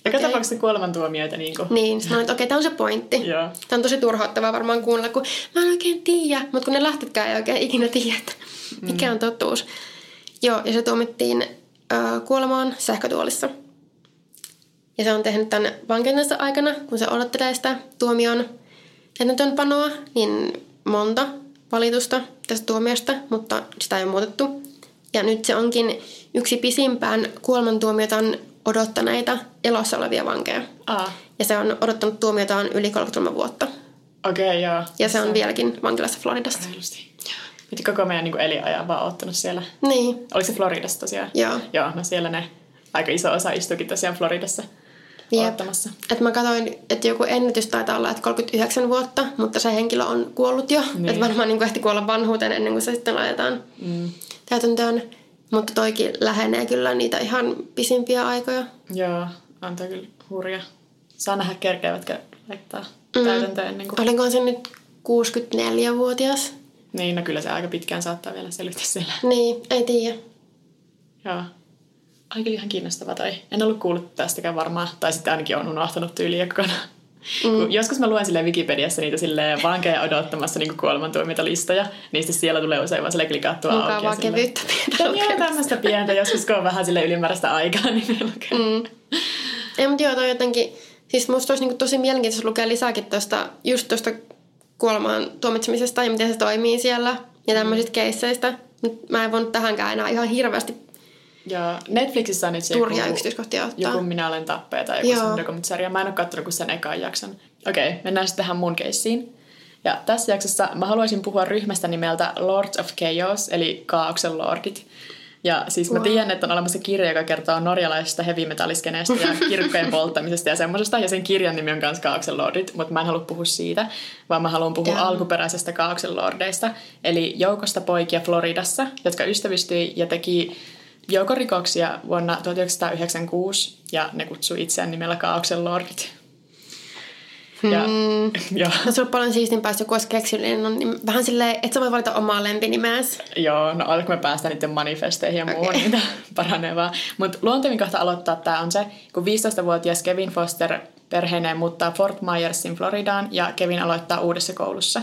Joka Okei. tapauksessa kuolemantuomioita niin kuin. niin, olin, että okei, tämä on se pointti. Joo. Tämä on tosi turhauttavaa varmaan kuunnella, kun mä en oikein tiedä, mutta kun ne lähtetkään ei oikein ikinä tiedä, mikä Mm. on totuus. Joo, ja se tuomittiin äh, kuolemaan sähkötuolissa. Ja se on tehnyt tämän vankeudessa aikana, kun se odottelee sitä tuomion täytäntöönpanoa, niin monta valitusta tästä tuomiosta, mutta sitä ei ole muutettu. Ja nyt se onkin yksi pisimpään kuolemantuomiotaan odottaneita elossa olevia vankeja. Aa, Ja se on odottanut tuomiotaan yli 33 vuotta. okei, okay, joo. Ja se on vieläkin vankilassa Floridassa. Reilusti. Miten koko meidän niin elinajan vaan ottanut siellä? Niin, Oliko se Floridassa tosiaan? Joo. Joo, no siellä ne aika iso osa istuikin tosiaan Floridassa Jep. odottamassa. Et mä katsoin, että joku ennätys taitaa olla, että 39 vuotta, mutta se henkilö on kuollut jo. Niin. Että varmaan niin ehti kuolla vanhuuteen ennen kuin se sitten laitetaan mm. täytäntöön. Mutta toikin lähenee kyllä niitä ihan pisimpiä aikoja. Joo, on toi kyllä hurja. Saa nähdä kerkeävätkö laittaa mm. täytäntöön ennen kuin... Olinko se nyt 64-vuotias? Niin, no kyllä se aika pitkään saattaa vielä selvitä siellä. Niin, ei tiedä. Joo. Aika ihan kiinnostavaa toi. En ollut kuullut tästäkään varmaan, tai sitten ainakin on unohtanut tyyliä kokonaan. Mm. Joskus mä luen sille Wikipediassa niitä sille vankeja odottamassa niin kuolemantuomioita listoja, niin sitten siellä tulee usein vaan sille klikattua auki. Mukavaa ja silleen- kevyyttä pientä Joo, lukemista. tämmöistä pientä. Joskus kun on vähän sille ylimääräistä aikaa, niin me lukee. Mm. Ei, mutta joo, toi jotenkin... Siis musta olisi niinku tosi mielenkiintoista lukea lisääkin tuosta, just tuosta kuolemaan tuomitsemisesta ja miten se toimii siellä ja tämmöisistä keisseistä. Mä en voinut tähänkään enää ihan hirveästi Ja Netflixissä on nyt se turhia joku, yksityiskohtia ottaa. joku Minä olen tappaja tai joku semmoinen dokumenttisarja. Mä en ole katsonut kuin sen ekan jakson. Okei, okay, mennään sitten tähän mun keissiin. Ja tässä jaksossa mä haluaisin puhua ryhmästä nimeltä Lords of Chaos, eli Kaauksen lordit. Ja siis mä tiedän, että on olemassa kirja, joka kertoo norjalaisesta heavy metalliskeneestä ja kirkkojen polttamisesta ja semmoisesta. Ja sen kirjan nimi on myös Kaauksen lordit, mutta mä en halua puhua siitä, vaan mä haluan puhua Damn. alkuperäisestä Kaauksen lordeista. Eli joukosta poikia Floridassa, jotka ystävystyi ja teki joukon rikoksia vuonna 1996 ja ne kutsui itseään nimellä Kaauksen lordit. Ja, Mm. joo, No se on paljon siistimpää, jos joku olisi keksinyt, niin on niin vähän silleen, että sä voi valita omaa lempinimeäsi. joo, no alkaa me päästään niiden manifesteihin ja muuhun, Okei. niitä paranee vaan. Mutta luontevin kohta aloittaa tämä on se, kun 15-vuotias Kevin Foster perheineen muuttaa Fort Myersin Floridaan ja Kevin aloittaa uudessa koulussa.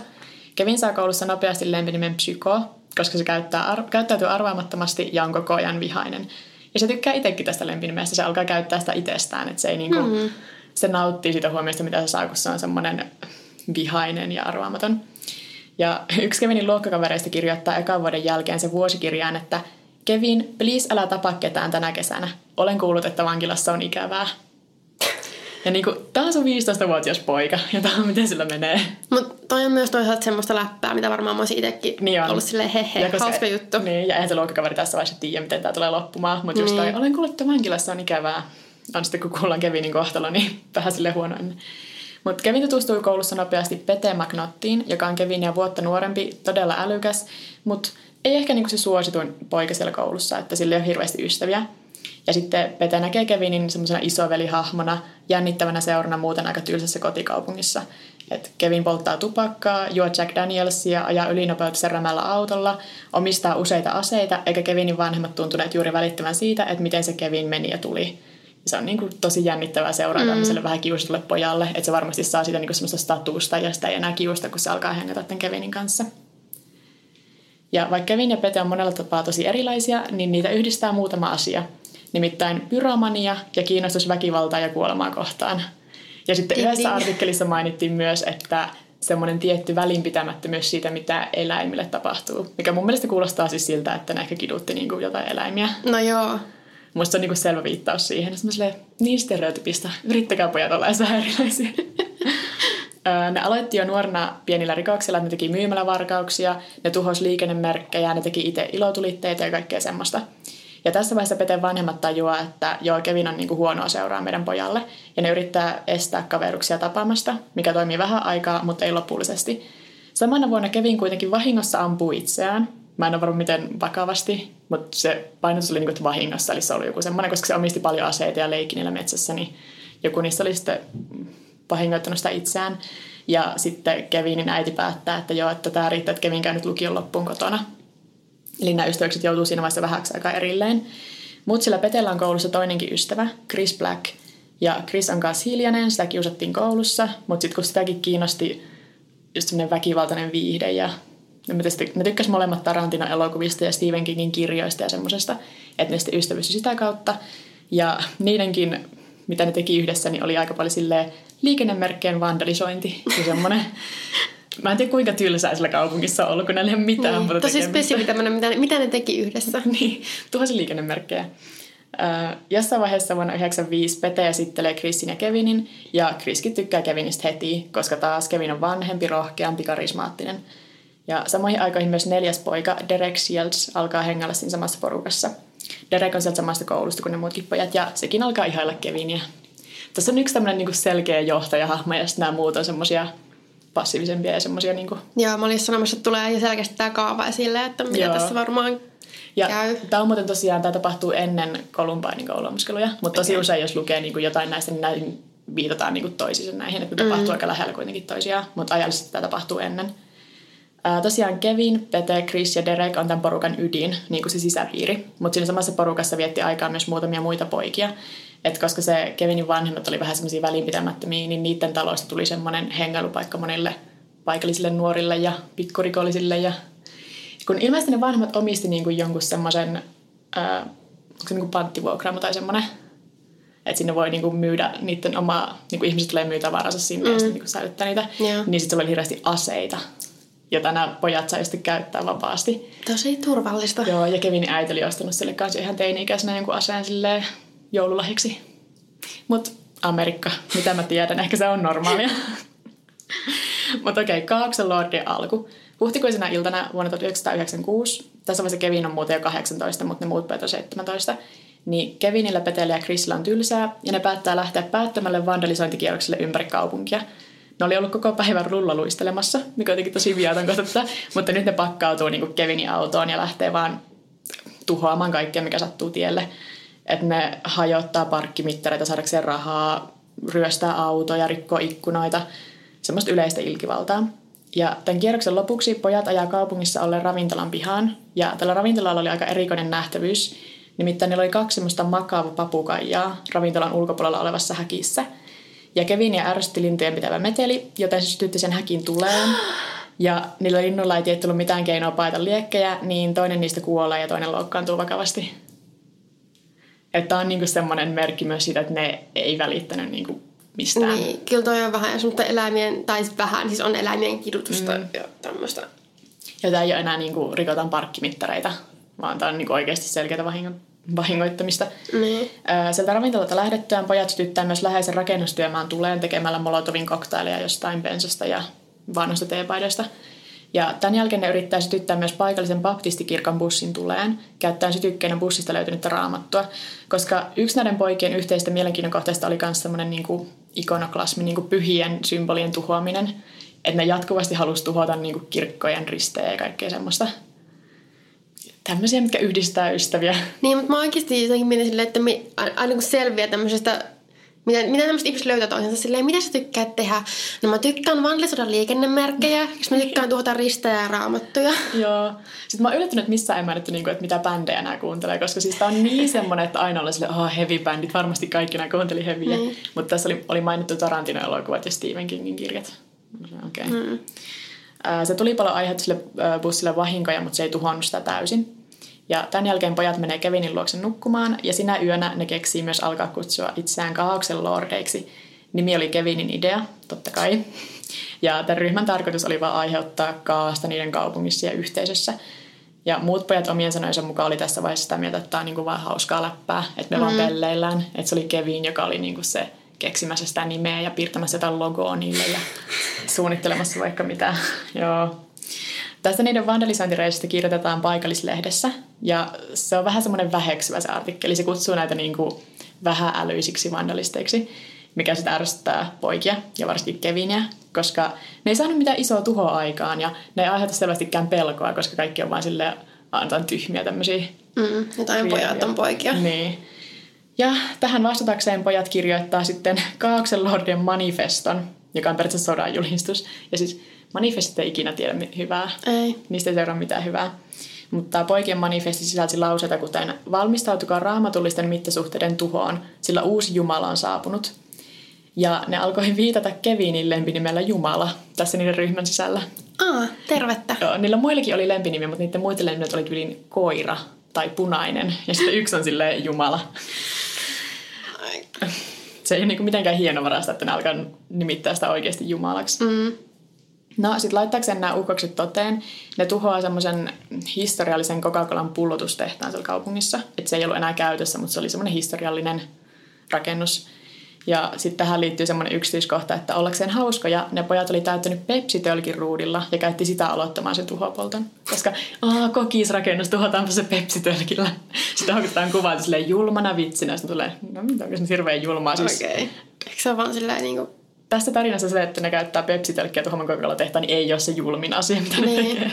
Kevin saa koulussa nopeasti lempinimen Psyko, koska se käyttää ar- käyttäytyy arvaamattomasti ja on koko ajan vihainen. Ja se tykkää itsekin tästä lempinimestä, se alkaa käyttää sitä itsestään, että se ei niinku, mm-hmm. Se nauttii siitä huomiosta, mitä se saa, kun se on semmoinen vihainen ja arvaamaton. Ja yksi Kevinin luokkakavereista kirjoittaa ekan vuoden jälkeen se vuosikirjaan, että Kevin, please älä tapa ketään tänä kesänä. Olen kuullut, että vankilassa on ikävää. Ja niinku, tää on sun 15-vuotias poika, ja tää on miten sillä menee. Mutta toi on myös toisaalta semmoista läppää, mitä varmaan mä olisin itsekin Niin on. ollut silleen hehe, Ja hauska se, juttu. Niin, ja eihän se luokkakaveri tässä vaiheessa tiedä, miten tämä tulee loppumaan. Just Niin. toi, olen kuullut, että vankilassa on ikävää. On sitten, kun kuullaan Kevinin kohtalo, niin vähän sille huono ennen. Mutta Kevin tutustui koulussa nopeasti Pete McNottiin, joka on Kevinia vuotta nuorempi, todella älykäs, mutta ei ehkä niinku se suosituin poika siellä koulussa, että sillä ei ole hirveästi ystäviä. Ja sitten Pete näkee Kevinin semmoisena isovelihahmona, jännittävänä seurana muuten aika tylsässä kotikaupungissa. Et Kevin polttaa tupakkaa, juo Jack Danielsia, ajaa ylinopeutta rämällä autolla, omistaa useita aseita, eikä Kevinin vanhemmat tuntuneet juuri välittävän siitä, että miten se Kevin meni ja tuli. Se on niin kuin tosi jännittävää seuraa mm. tämmöiselle vähän kiusatulle pojalle, että se varmasti saa siitä niin kuin semmoista statusta ja sitä ei enää kiusta, kun se alkaa hengätä tämän Kevinin kanssa. Ja vaikka Kevin ja Pete on monella tapaa tosi erilaisia, niin niitä yhdistää muutama asia. Nimittäin pyromania ja kiinnostus väkivaltaa ja kuolemaa kohtaan. Ja sitten Ding, yhdessä artikkelissa mainittiin myös, että semmoinen tietty välinpitämättömyys siitä, mitä eläimille tapahtuu. Mikä mun mielestä kuulostaa siis siltä, että ne ehkä kidutti niin kuin jotain eläimiä. No joo. Musta se on niin selvä viittaus siihen. Sitten mä niin stereotypista. Yrittäkää pojat olla edes erilaisia. Ne aloitti jo nuorena pienillä rikoksilla, ne teki myymälävarkauksia, ne tuhos liikennemerkkejä, ne teki itse ilotulitteita ja kaikkea semmoista. Ja tässä vaiheessa Peten vanhemmat tajuaa, että joo, Kevin on niinku huonoa seuraa meidän pojalle. Ja ne yrittää estää kaveruksia tapaamasta, mikä toimii vähän aikaa, mutta ei lopullisesti. Samana vuonna Kevin kuitenkin vahingossa ampuu itseään. Mä en ole varma miten vakavasti, mutta se painotus oli niinku, että vahingossa, eli se oli joku semmoinen, koska se omisti paljon aseita ja leikki niillä metsässä, niin joku niistä oli sitten vahingoittanut sitä itseään. Ja sitten Kevinin äiti päättää, että joo, että tämä riittää, että Kevin käy nyt lukion loppuun kotona. Eli nämä ystävykset joutuu siinä vaiheessa vähäksi aikaa erilleen. Mutta sillä Petellä on koulussa toinenkin ystävä, Chris Black. Ja Chris on kanssa hiljainen, sitä kiusattiin koulussa, mutta sitten kun sitäkin kiinnosti just väkivaltainen viihde ja ne tykkäsivät molemmat Tarantinon elokuvista ja Stephen Kingin kirjoista ja semmoisesta, että ne sitten ystävystyi sitä kautta. Ja niidenkin, mitä ne teki yhdessä, niin oli aika paljon silleen liikennemerkkeen vandalisointi ja semmoinen Mä en tiedä kuinka tylsää sillä kaupungissa on ollut, kun näillä ei ole mitään niin, muuta Tosi spesifi tämmöinen, mitä, mitä ne teki yhdessä. niin, tuhansia liikennemerkkejä. Äh, jossain vaiheessa vuonna 1995 Pete esittelee Chrisin ja Kevinin, ja Chriskin tykkää Kevinistä heti, koska taas Kevin on vanhempi, rohkeampi, karismaattinen. Ja samoihin aikoihin myös neljäs poika, Derek Shields, alkaa hengällä siinä samassa porukassa. Derek on sieltä samasta koulusta kuin ne muutkin pojat, ja sekin alkaa ihailla Kevinia. Tässä on yksi tämmöinen niin selkeä johtajahahmo, ja sitten nämä muut on semmoisia passiivisempia ja semmoisia... Niin kuin... Joo, mä olin sanomassa, että tulee selkeästi tämä kaava esille, että mitä Joo. tässä varmaan ja käy. Tämä on muuten tosiaan, tämä tapahtuu ennen Columbinein kouluammuskeluja, mutta tosi okay. usein jos lukee niin kuin jotain näistä, niin näihin viitataan niin kuin toisiinsa näihin, että ne mm. tapahtuu aika lähellä kuitenkin toisiaan, mutta ajallisesti tämä tapahtuu ennen. Ää, tosiaan Kevin, Pete, Chris ja Derek on tämän porukan ydin, niin kuin se sisäpiiri, mutta siinä samassa porukassa vietti aikaa myös muutamia muita poikia. Et koska se Kevinin vanhemmat oli vähän semmoisia välinpitämättömiä, niin niiden taloista tuli semmoinen hengailupaikka monille paikallisille nuorille ja pikkurikollisille. Ja kun ilmeisesti ne vanhemmat omisti niin kuin jonkun semmoisen, äh, onko se niin kuin panttivuokraamo tai semmoinen, että sinne voi niinku myydä niiden omaa, niinku ihmiset tulee myy tavaransa sinne mm. ja sitten niinku säilyttää niitä. Yeah. Niin sitten oli hirveästi aseita, jota nämä pojat sai sitten käyttää vapaasti. Tosi turvallista. Joo, ja Kevinin äiti oli ostanut sille kanssa ihan teini-ikäisenä jonkun aseen silleen joululahjaksi. Mutta Amerikka, mitä mä tiedän, ehkä se on normaalia. Mutta okei, okay, Kaaksen Lordin alku. Huhtikuisena iltana vuonna 1996, tässä vaiheessa Kevin on muuten jo 18, mutta ne muut pojat 17, niin Kevinillä, Petellä ja Chrisillä on tylsää, ja ne päättää lähteä päättämälle vandalisointikierrokselle ympäri kaupunkia. Ne oli ollut koko päivän rullaluistelemassa, mikä on jotenkin tosi viaton kohta, mutta nyt ne pakkautuu niin Kevinin autoon ja lähtee vaan tuhoamaan kaikkea, mikä sattuu tielle että ne hajottaa parkkimittareita saadakseen rahaa, ryöstää autoja, rikkoo ikkunoita, semmoista yleistä ilkivaltaa. Ja tämän kierroksen lopuksi pojat ajaa kaupungissa olleen ravintolan pihaan, ja tällä ravintolalla oli aika erikoinen nähtävyys, nimittäin niillä oli kaksi semmoista makaava papukaijaa ravintolan ulkopuolella olevassa häkissä. Ja Kevin ja ärsytti lintujen pitävä meteli, joten se sytytti sen häkin tuleen. Ja niillä linnuilla ei tullut mitään keinoa paita liekkejä, niin toinen niistä kuolee ja toinen loukkaantuu vakavasti. Että on niinku semmoinen merkki myös siitä, että ne ei välittänyt niinku mistään. Niin, kyllä toi on vähän semmoista eläimien, tai siis vähän, siis on eläimien kidutusta mm. ja tämmöistä. Ja tämä ei ole enää niinku rikotaan parkkimittareita, vaan tämä on niinku oikeasti selkeää vahingo, vahingoittamista. Niin. Sieltä ravintolalta lähdettyään pojat sytyttää myös läheisen rakennustyömaan tuleen tekemällä Molotovin koktaileja jostain bensasta ja vanhoista teepaidoista. Ja tämän jälkeen ne yrittää sytyttää myös paikallisen baptistikirkon bussin tuleen, käyttäen sytykkeenä bussista löytynyttä raamattua. Koska yksi näiden poikien yhteistä mielenkiinnon kohteista oli myös semmoinen niin kuin ikonoklasmi, niin kuin pyhien symbolien tuhoaminen. Että ne jatkuvasti halusi tuhota niin kuin kirkkojen ristejä ja kaikkea semmoista. Tämmöisiä, mitkä yhdistää ystäviä. Niin, mutta mä oikeasti jotenkin mietin silleen, että me, aina kun selviää tämmöisestä mitä, mitä tämmöiset ihmiset löytää toisensa silleen, mitä sä tykkäät tehdä? No mä tykkään vandalisoida liikennemerkkejä, jos mä tykkään tuhota ristejä ja raamattuja. Joo. Sitten mä oon yllättynyt, että missään en mä nyt, että mitä bändejä nämä kuuntelee, koska siis tää on niin semmonen, että aina oli silleen, oh, heavy-bändit, varmasti kaikki nämä kuunteli heavyä. Mm. Mutta tässä oli, oli mainittu Tarantino-elokuvat ja Stephen Kingin kirjat. Okei. Okay. Mm. Se tuli paljon aiheutti sille bussille vahinkoja, mutta se ei tuhonnut sitä täysin. Ja tämän jälkeen pojat menee Kevinin luokse nukkumaan ja sinä yönä ne keksii myös alkaa kutsua itseään kaauksen lordeiksi. Nimi oli Kevinin idea, totta kai. Ja tämän ryhmän tarkoitus oli vain aiheuttaa kaasta niiden kaupungissa ja yhteisössä. Ja muut pojat omien sanojensa mukaan oli tässä vaiheessa sitä mieltä, että tämä on niin vaan hauskaa läppää, että me mm. vaan pelleillään. Että se oli Kevin, joka oli niin kuin se keksimässä sitä nimeä ja piirtämässä jotain logoa niille ja suunnittelemassa vaikka mitä. Joo. Tästä niiden vandalisointireisistä kirjoitetaan paikallislehdessä ja se on vähän semmoinen väheksyvä se artikkeli. Se kutsuu näitä niin kuin vähäälyisiksi vandalisteiksi, mikä sitä ärsyttää poikia ja varsinkin Kevinia, koska ne ei saanut mitään isoa tuhoa aikaan ja ne ei aiheuta selvästikään pelkoa, koska kaikki on vain sille antaa tyhmiä tämmöisiä. Mm, jotain pojat on poikia. Niin. Ja tähän vastatakseen pojat kirjoittaa sitten Kaauksen Lordien manifeston, joka on periaatteessa sodan julistus. Ja siis manifestit ei ikinä tiedä hyvää. Ei. Niistä ei seuraa mitään hyvää. Mutta poikien manifesti sisälsi lauseita kuten valmistautukaa raamatullisten mittasuhteiden tuhoon, sillä uusi Jumala on saapunut. Ja ne alkoi viitata Kevinin lempinimellä Jumala tässä niiden ryhmän sisällä. Aa, tervettä. Joo, niillä muillakin oli lempinimi, mutta niiden muiden lempinimet oli tyyliin koira tai punainen. Ja sitten yksi on silleen Jumala. Se ei ole niinku mitenkään hienovarasta, että ne alkaa nimittää sitä oikeasti Jumalaksi. Mm. No sit laittaakseen nämä ukokset toteen, ne tuhoaa semmoisen historiallisen Coca-Colan pullotustehtaan siellä kaupungissa. Että se ei ollut enää käytössä, mutta se oli semmoinen historiallinen rakennus. Ja sitten tähän liittyy semmoinen yksityiskohta, että ollakseen hauskoja, ne pojat oli täyttänyt pepsitölkin ruudilla ja käytti sitä aloittamaan sen tuhopolton. Koska, aah, kokisrakennus, tuhotaanpa se pepsitölkillä. Sitten haukutetaan kuvaa silleen julmana vitsinä, sitten tulee, no mitä onko se hirveän julmaa siis. Okei. Okay. Eikö se ole vaan silleen niinku... Tässä tarinassa se, että ne käyttää pepsitölkkiä tuohon tehtaan, niin ei ole se julmin asia, mitä ne Niin. tekee.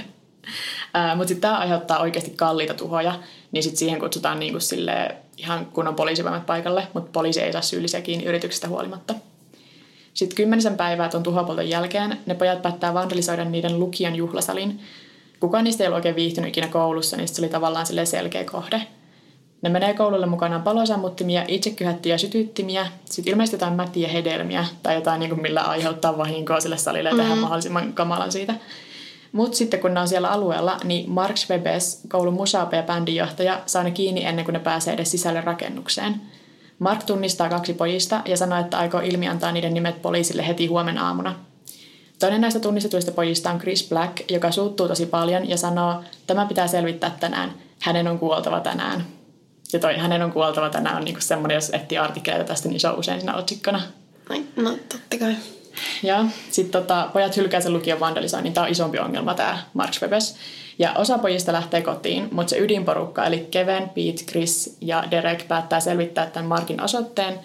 Mutta sitten tämä aiheuttaa oikeasti kalliita tuhoja, niin sitten siihen kutsutaan niinku sille ihan kunnon poliisivoimat paikalle, mutta poliisi ei saa syyllisiä kiinni yrityksestä huolimatta. Sitten kymmenisen päivää tuon tuhopolton jälkeen ne pojat päättää vandalisoida niiden lukion juhlasalin. Kukaan niistä ei ollut oikein viihtynyt ikinä koulussa, niin se oli tavallaan selkeä kohde. Ne menee koululle mukanaan palosammuttimia, itsekyhättiä sytyttimiä, sitten ilmeisesti jotain mätiä hedelmiä tai jotain, niin kuin millä aiheuttaa vahinkoa sille salille ja tehdä mahdollisimman kamalan siitä. Mutta sitten kun ne on siellä alueella, niin Mark Schwebes, koulun musaape ja bändinjohtaja, saa ne kiinni ennen kuin ne pääsee edes sisälle rakennukseen. Mark tunnistaa kaksi pojista ja sanoo, että aikoo ilmiantaa niiden nimet poliisille heti huomenna aamuna. Toinen näistä tunnistetuista pojista on Chris Black, joka suuttuu tosi paljon ja sanoo, tämä pitää selvittää tänään. Hänen on kuoltava tänään. Ja toi hänen on kuoltava tänään on niinku semmoinen, jos etsii artikkeleita tästä, niin se on usein siinä otsikkona. Ai, no totta kai. Ja sitten tota, pojat hylkää sen lukion vandalisoinnin. Tämä on isompi ongelma, tämä Mark Schwebes. Ja osa pojista lähtee kotiin, mutta se ydinporukka, eli Kevin, Pete, Chris ja Derek päättää selvittää tämän Markin osoitteen.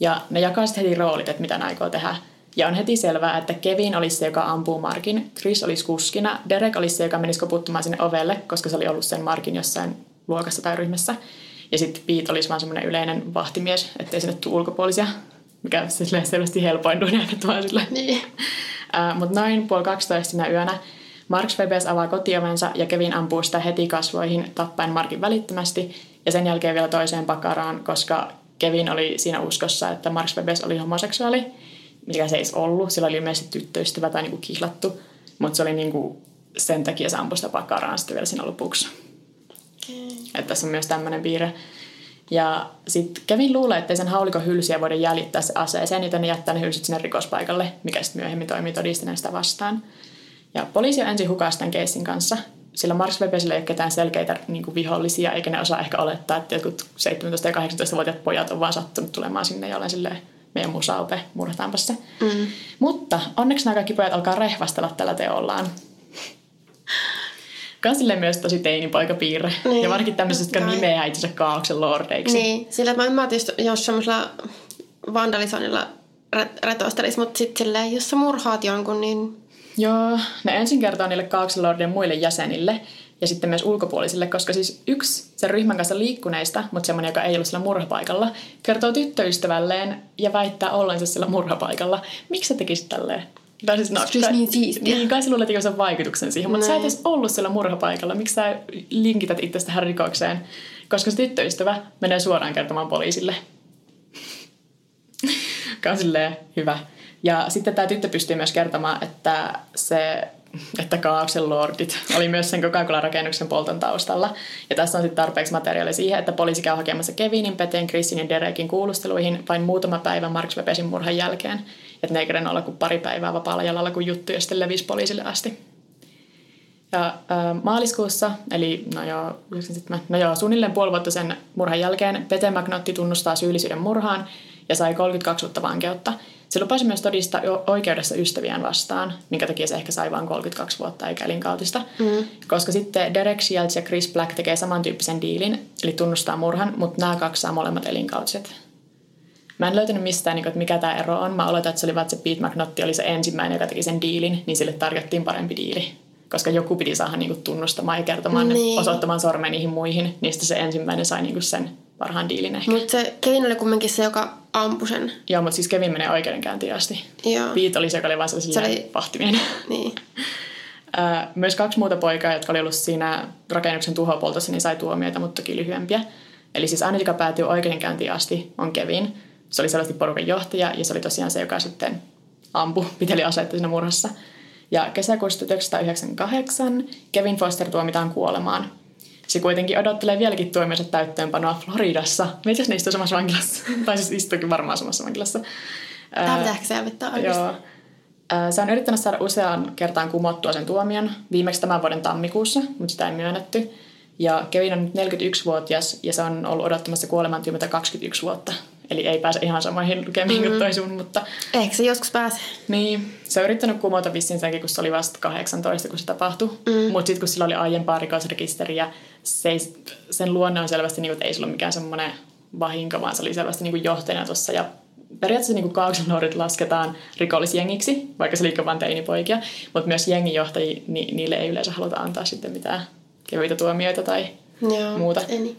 Ja ne jakaa sitten heti roolit, että mitä ne aikoo tehdä. Ja on heti selvää, että Kevin olisi se, joka ampuu Markin, Chris olisi kuskina, Derek olisi se, joka menisi koputtumaan sinne ovelle, koska se oli ollut sen Markin jossain luokassa tai ryhmässä. Ja sitten Pete olisi vaan semmoinen yleinen vahtimies, ettei sinne tule ulkopuolisia, mikä on selvästi helpoin duunia, vaan silleen. Niin. Mutta noin puoli 12 sinä yönä Mark Schwebes avaa kotiovensa ja Kevin ampuu sitä heti kasvoihin tappaen Markin välittömästi ja sen jälkeen vielä toiseen pakaraan, koska Kevin oli siinä uskossa, että Mark Schwebes oli homoseksuaali, mikä se ei ollut. Sillä oli ilmeisesti tyttöystävä tai niinku kihlattu, mutta se oli niinku sen takia se ampui sitä pakaraan sitten vielä siinä lopuksi. Että tässä on myös tämmöinen piirre. Ja sitten Kevin luulee, että sen haulikon hylsiä voida jäljittää se aseeseen, joten ne jättää ne hylsyt sinne rikospaikalle, mikä sitten myöhemmin toimii todistajana sitä vastaan. Ja poliisi on ensin hukassa tämän keissin kanssa, sillä Mark Webesillä ei ole ketään selkeitä niin kuin vihollisia, eikä ne osaa ehkä olettaa, että jotkut 17- ja 18-vuotiaat pojat on vaan sattunut tulemaan sinne ja olen silleen, meidän musaupe, murhataanpa se. Mm. Mutta onneksi nämä kaikki pojat alkaa rehvastella tällä teollaan. Kans silleen myös tosi teinipoikapiirre. Niin, ja varsinkin tämmöiset, jotka nimeää itsensä kaauksen lordeiksi. Niin, sillä että mä ymmärrän, just, jos semmoisella vandalisoinnilla re- retostelisi, mutta sitten silleen, jos sä murhaat jonkun, niin Joo, ne ensin kertoo niille Kaaksen Lordien muille jäsenille ja sitten myös ulkopuolisille, koska siis yksi sen ryhmän kanssa liikkuneista, mutta semmoinen, joka ei ollut sillä murhapaikalla, kertoo tyttöystävälleen ja väittää ollensa sillä murhapaikalla. Miksi sä tekisit tälleen? Tai siis, no, olisi niin siistiä. Niin, kai sinulla teki sen vaikutuksen siihen, mutta sä et edes ollut siellä murhapaikalla. Miksi sä linkität itse tähän rikokseen? Koska se tyttöystävä menee suoraan kertomaan poliisille. Joka on silleen hyvä. Ja sitten tämä tyttö pystyy myös kertomaan, että se että Kaauksen lordit oli myös sen Coca-Cola-rakennuksen polton taustalla. Ja tässä on sitten tarpeeksi materiaalia siihen, että poliisi käy hakemassa Kevinin, Peten, Chrisin ja Derekin kuulusteluihin vain muutama päivä Mark Webesin murhan jälkeen. Että ne ei kerennyt olla kuin pari päivää vapaalla jalalla, kun juttu ja sitten levisi poliisille asti. Ja äh, maaliskuussa, eli no joo, no joo, suunnilleen puoli vuotta sen murhan jälkeen, Pete McNotti tunnustaa syyllisyyden murhaan ja sai 32 vuotta vankeutta. Se lupasi myös todistaa oikeudessa ystäviään vastaan, minkä takia se ehkä sai vain 32 vuotta eikä elinkautista. Mm. Koska sitten Derek Shields ja Chris Black tekee samantyyppisen diilin, eli tunnustaa murhan, mutta nämä kaksi saa molemmat elinkautiset. Mä en löytänyt mistään, niin kuin, että mikä tämä ero on. Mä oletan, että se oli vaan, että se Pete McNotti oli se ensimmäinen, joka teki sen diilin, niin sille tarjottiin parempi diili. Koska joku piti saada niin kuin, tunnustamaan ja kertomaan, Niin. osoittamaan sormen niihin muihin, niin sitten se ensimmäinen sai niin kuin, sen parhaan diilin ehkä. Mutta se Kevin oli kumminkin se, joka ampui sen. Joo, mutta siis Kevin menee oikeudenkäyntiin asti. Joo. Pete oli se, joka oli vaan se, Se oli- vahtimien. Niin. Myös kaksi muuta poikaa, jotka oli ollut siinä rakennuksen tuhopoltossa, niin sai tuomioita, mutta toki lyhyempiä. Eli siis aina, joka päätyi oikeudenkäyntiin asti, on Kevin. Se oli selvästi porukan johtaja ja se oli tosiaan se, joka sitten ampui, piteli asetta siinä murhassa. Ja kesäkuussa 1998 Kevin Foster tuomitaan kuolemaan. Se kuitenkin odottelee vieläkin tuomionsa täyttöönpanoa Floridassa. Mitä ne istuu samassa vankilassa? tai siis istuukin varmaan samassa vankilassa. Tämä pitää ehkä selvittää oikeasti. Joo. Se on yrittänyt saada usean kertaan kumottua sen tuomion, viimeksi tämän vuoden tammikuussa, mutta sitä ei myönnetty. Ja Kevin on nyt 41-vuotias ja se on ollut odottamassa kuolemantyömätä 21 vuotta. Eli ei pääse ihan samoihin lukemiin mm-hmm. kuin toi sun, mutta... Ehkä se joskus pääsee. Niin, se on yrittänyt kumota vissiin senkin, kun se oli vasta 18, kun se tapahtui. Mm. Mutta sitten kun sillä oli aiempaa rikosrekisteriä, se ei, sen luonne on selvästi, niin kuin, että ei sillä ole mikään semmoinen vahinko, vaan se oli selvästi niin kuin johtajana tuossa. Ja periaatteessa niin Kauksenlordit lasketaan rikollisjengiksi, vaikka se liikaa vain teinipoikia, mutta myös jenginjohtajia, ni, niille ei yleensä haluta antaa sitten mitään kevyitä tuomioita tai Joo, muuta. Ei niin.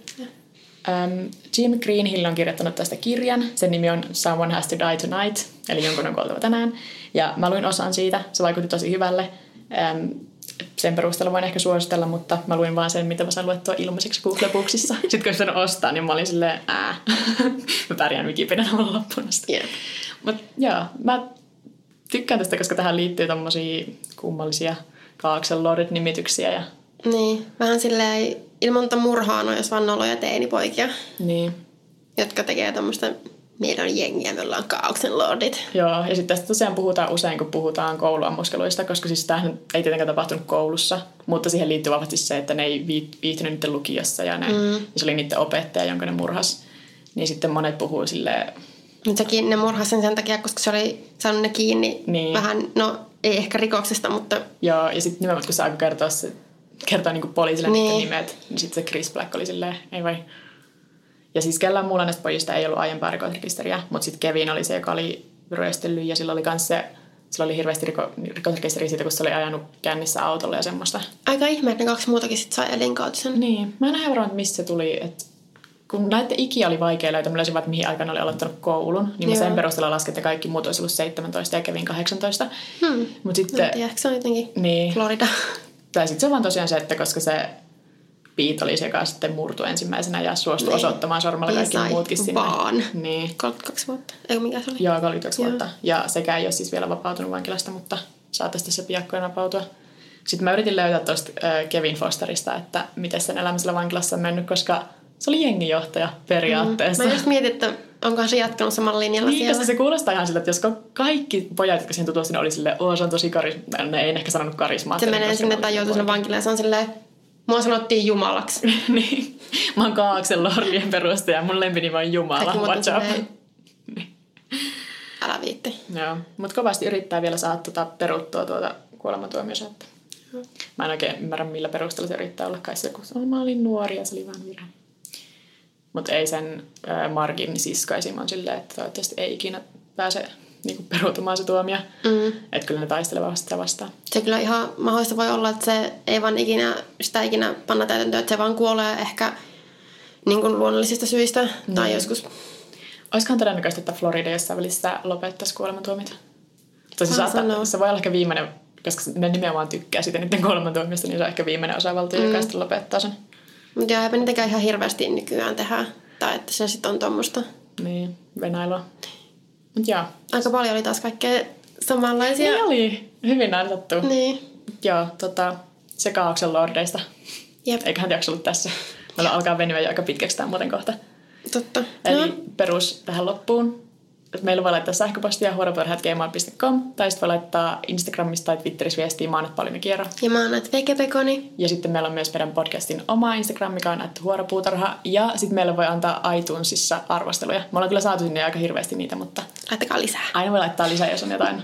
Um, Jim Greenhill on kirjoittanut tästä kirjan. Sen nimi on Someone Has to Die Tonight, eli jonkun on kuoltava tänään. Ja mä luin osan siitä. Se vaikutti tosi hyvälle. Um, sen perusteella voin ehkä suositella, mutta mä luin vaan sen, mitä mä sain luettua ilmaiseksi Google Booksissa. Sitten kun sen ostaa, niin mä olin silleen, ää, mä pärjään Wikipedian olla loppuun asti. Yeah. Mutta joo, mä tykkään tästä, koska tähän liittyy tommosia kummallisia Kaaksen-lordit-nimityksiä. Ja... Niin, vähän silleen ilman murhaa no, jos vaan noloja teinipoikia, Niin. jotka tekee tämmöistä meidän on jengiä, me ollaan Kaauksen lordit. Joo, ja sitten tästä tosiaan puhutaan usein, kun puhutaan kouluammuskeluista, koska siis tämähän ei tietenkään tapahtunut koulussa, mutta siihen liittyy vahvasti se, että ne ei viihtynyt niiden lukiossa ja, ne, mm. ja se oli niiden opettaja, jonka ne murhas. Niin sitten monet puhuu silleen... Sekin ne murhasi sen sen takia, koska se oli saanut ne kiinni Niin. vähän, no ei ehkä rikoksesta, mutta Joo, ja sitten nimenomaan kun se alkoi kertoa, se, kertoa niin poliisille Niin. niin. nimet, niin sitten se Chris Black oli silleen, ei vai. Ja siis kellään muulla näistä pojista ei ollut aiempaa rikosrekisteriä, mutta sitten Kevin oli se, joka oli ryöstellyt ja sillä oli kans se, sillä oli hirveästi riko, rikosrekisteri siitä, kun se oli ajanut kännissä autolla ja semmoista. aika ihme, että ne kaksi muutakin sit sai elinkautisen. Niin, mä en ihan varma, että mistä se tuli, että kun näiden ikiä oli vaikea löytää, mä että mihin aikaan ne oli aloittanut koulun, niin mä Joo. sen perusteella lasken, että kaikki muut olisi ollut 17 ja Kevin 18. Hmm. Mä en sitten, tiedä, ehkä se on jotenkin niin, Florida. Tai sitten se on vaan tosiaan se, että koska se Pete oli se, joka sitten murtui ensimmäisenä ja suostui Niin. osoittamaan sormella Niin kaikki sai muutkin sinne. vaan. Niin. 32 vuotta. Eikö mikä se oli? Joo, 32 Joo. vuotta. Ja sekä ei ole siis vielä vapautunut vankilasta, mutta saattaisi tässä piakkoin vapautua. Sitten mä yritin löytää tuosta Kevin Fosterista, että miten sen elämä siellä vankilassa on mennyt, koska se oli jengijohtaja periaatteessa. Mä just mietin, että onkohan se jatkanut samalla linjalla Niin, siellä. se kuulostaa ihan siltä, että jos kaikki pojat, jotka siihen tutustuivat, oli silleen, oo, se on tosi karisma... Ne ei ehkä sanonut se karismaattinen. menee sinne ne tai joutuu sinne vankilaan se on silleen, mua sanottiin jumalaksi. niin. Mä oon Kaaksen Lordien perustaja ja mun lempinimi on Jumala. Kaikki Watch out. älä viitti. Joo, mutta kovasti yrittää vielä saada tuota peruttua tuota kuolematuomiosa. Että mä en oikein ymmärrä, millä perusteella se yrittää olla kai se, kun se mä olin nuori ja se oli vaan virhe. Mutta ei sen äh, Margin sisko esim. on silleen, että toivottavasti ei ikinä pääse niinku, peruutumaan se tuomio. Mm. Että kyllä ne taistelevat sitä vastaan. Se kyllä ihan mahdollista voi olla, että se ei vaan ikinä, sitä ikinä panna täytäntöön, että se vaan kuolee ehkä niin kuin luonnollisista syistä. Mm. Tai joskus, Olisikohan todennäköistä, että Florida jossain välissä lopettaisi kuolemantuomita? Saa saattaa, se voi olla ehkä viimeinen, koska ne nimenomaan tykkää siitä niiden kuolemantuomista, niin se on ehkä viimeinen osavaltio, mm. joka sitten lopettaa sen. mutta joo, eipä niitäkään ihan hirveästi nykyään tehdä. Tai että se sitten on tuommoista. Niin, venailua. Mut joo. Aika paljon oli taas kaikkea samanlaisia. Niin oli. Hyvin näytetty. Niin. Joo, tota, se kaauksen lordeista. Jep, Eiköhän jakso ollut tässä. Meillä alkaa venyä jo aika pitkäksi tämä muuten kohta. totta. Eli No, perus tähän loppuun. Et Meillä voi laittaa sähköpostia huoropuolet.gmail.com tai sitten voi laittaa Instagramista tai Twitterissä viestiä Maanat paljon kierro. ja mä oon vekepekoni. Ja sitten meillä on myös meidän podcastin oma Instagram, mikä on että huoropuutarha. Ja sitten meillä voi antaa iTunesissa arvosteluja. Me ollaan kyllä saatu sinne aika hirveästi niitä, mutta Laittakaa lisää. aina voi laittaa lisää, jos on jotain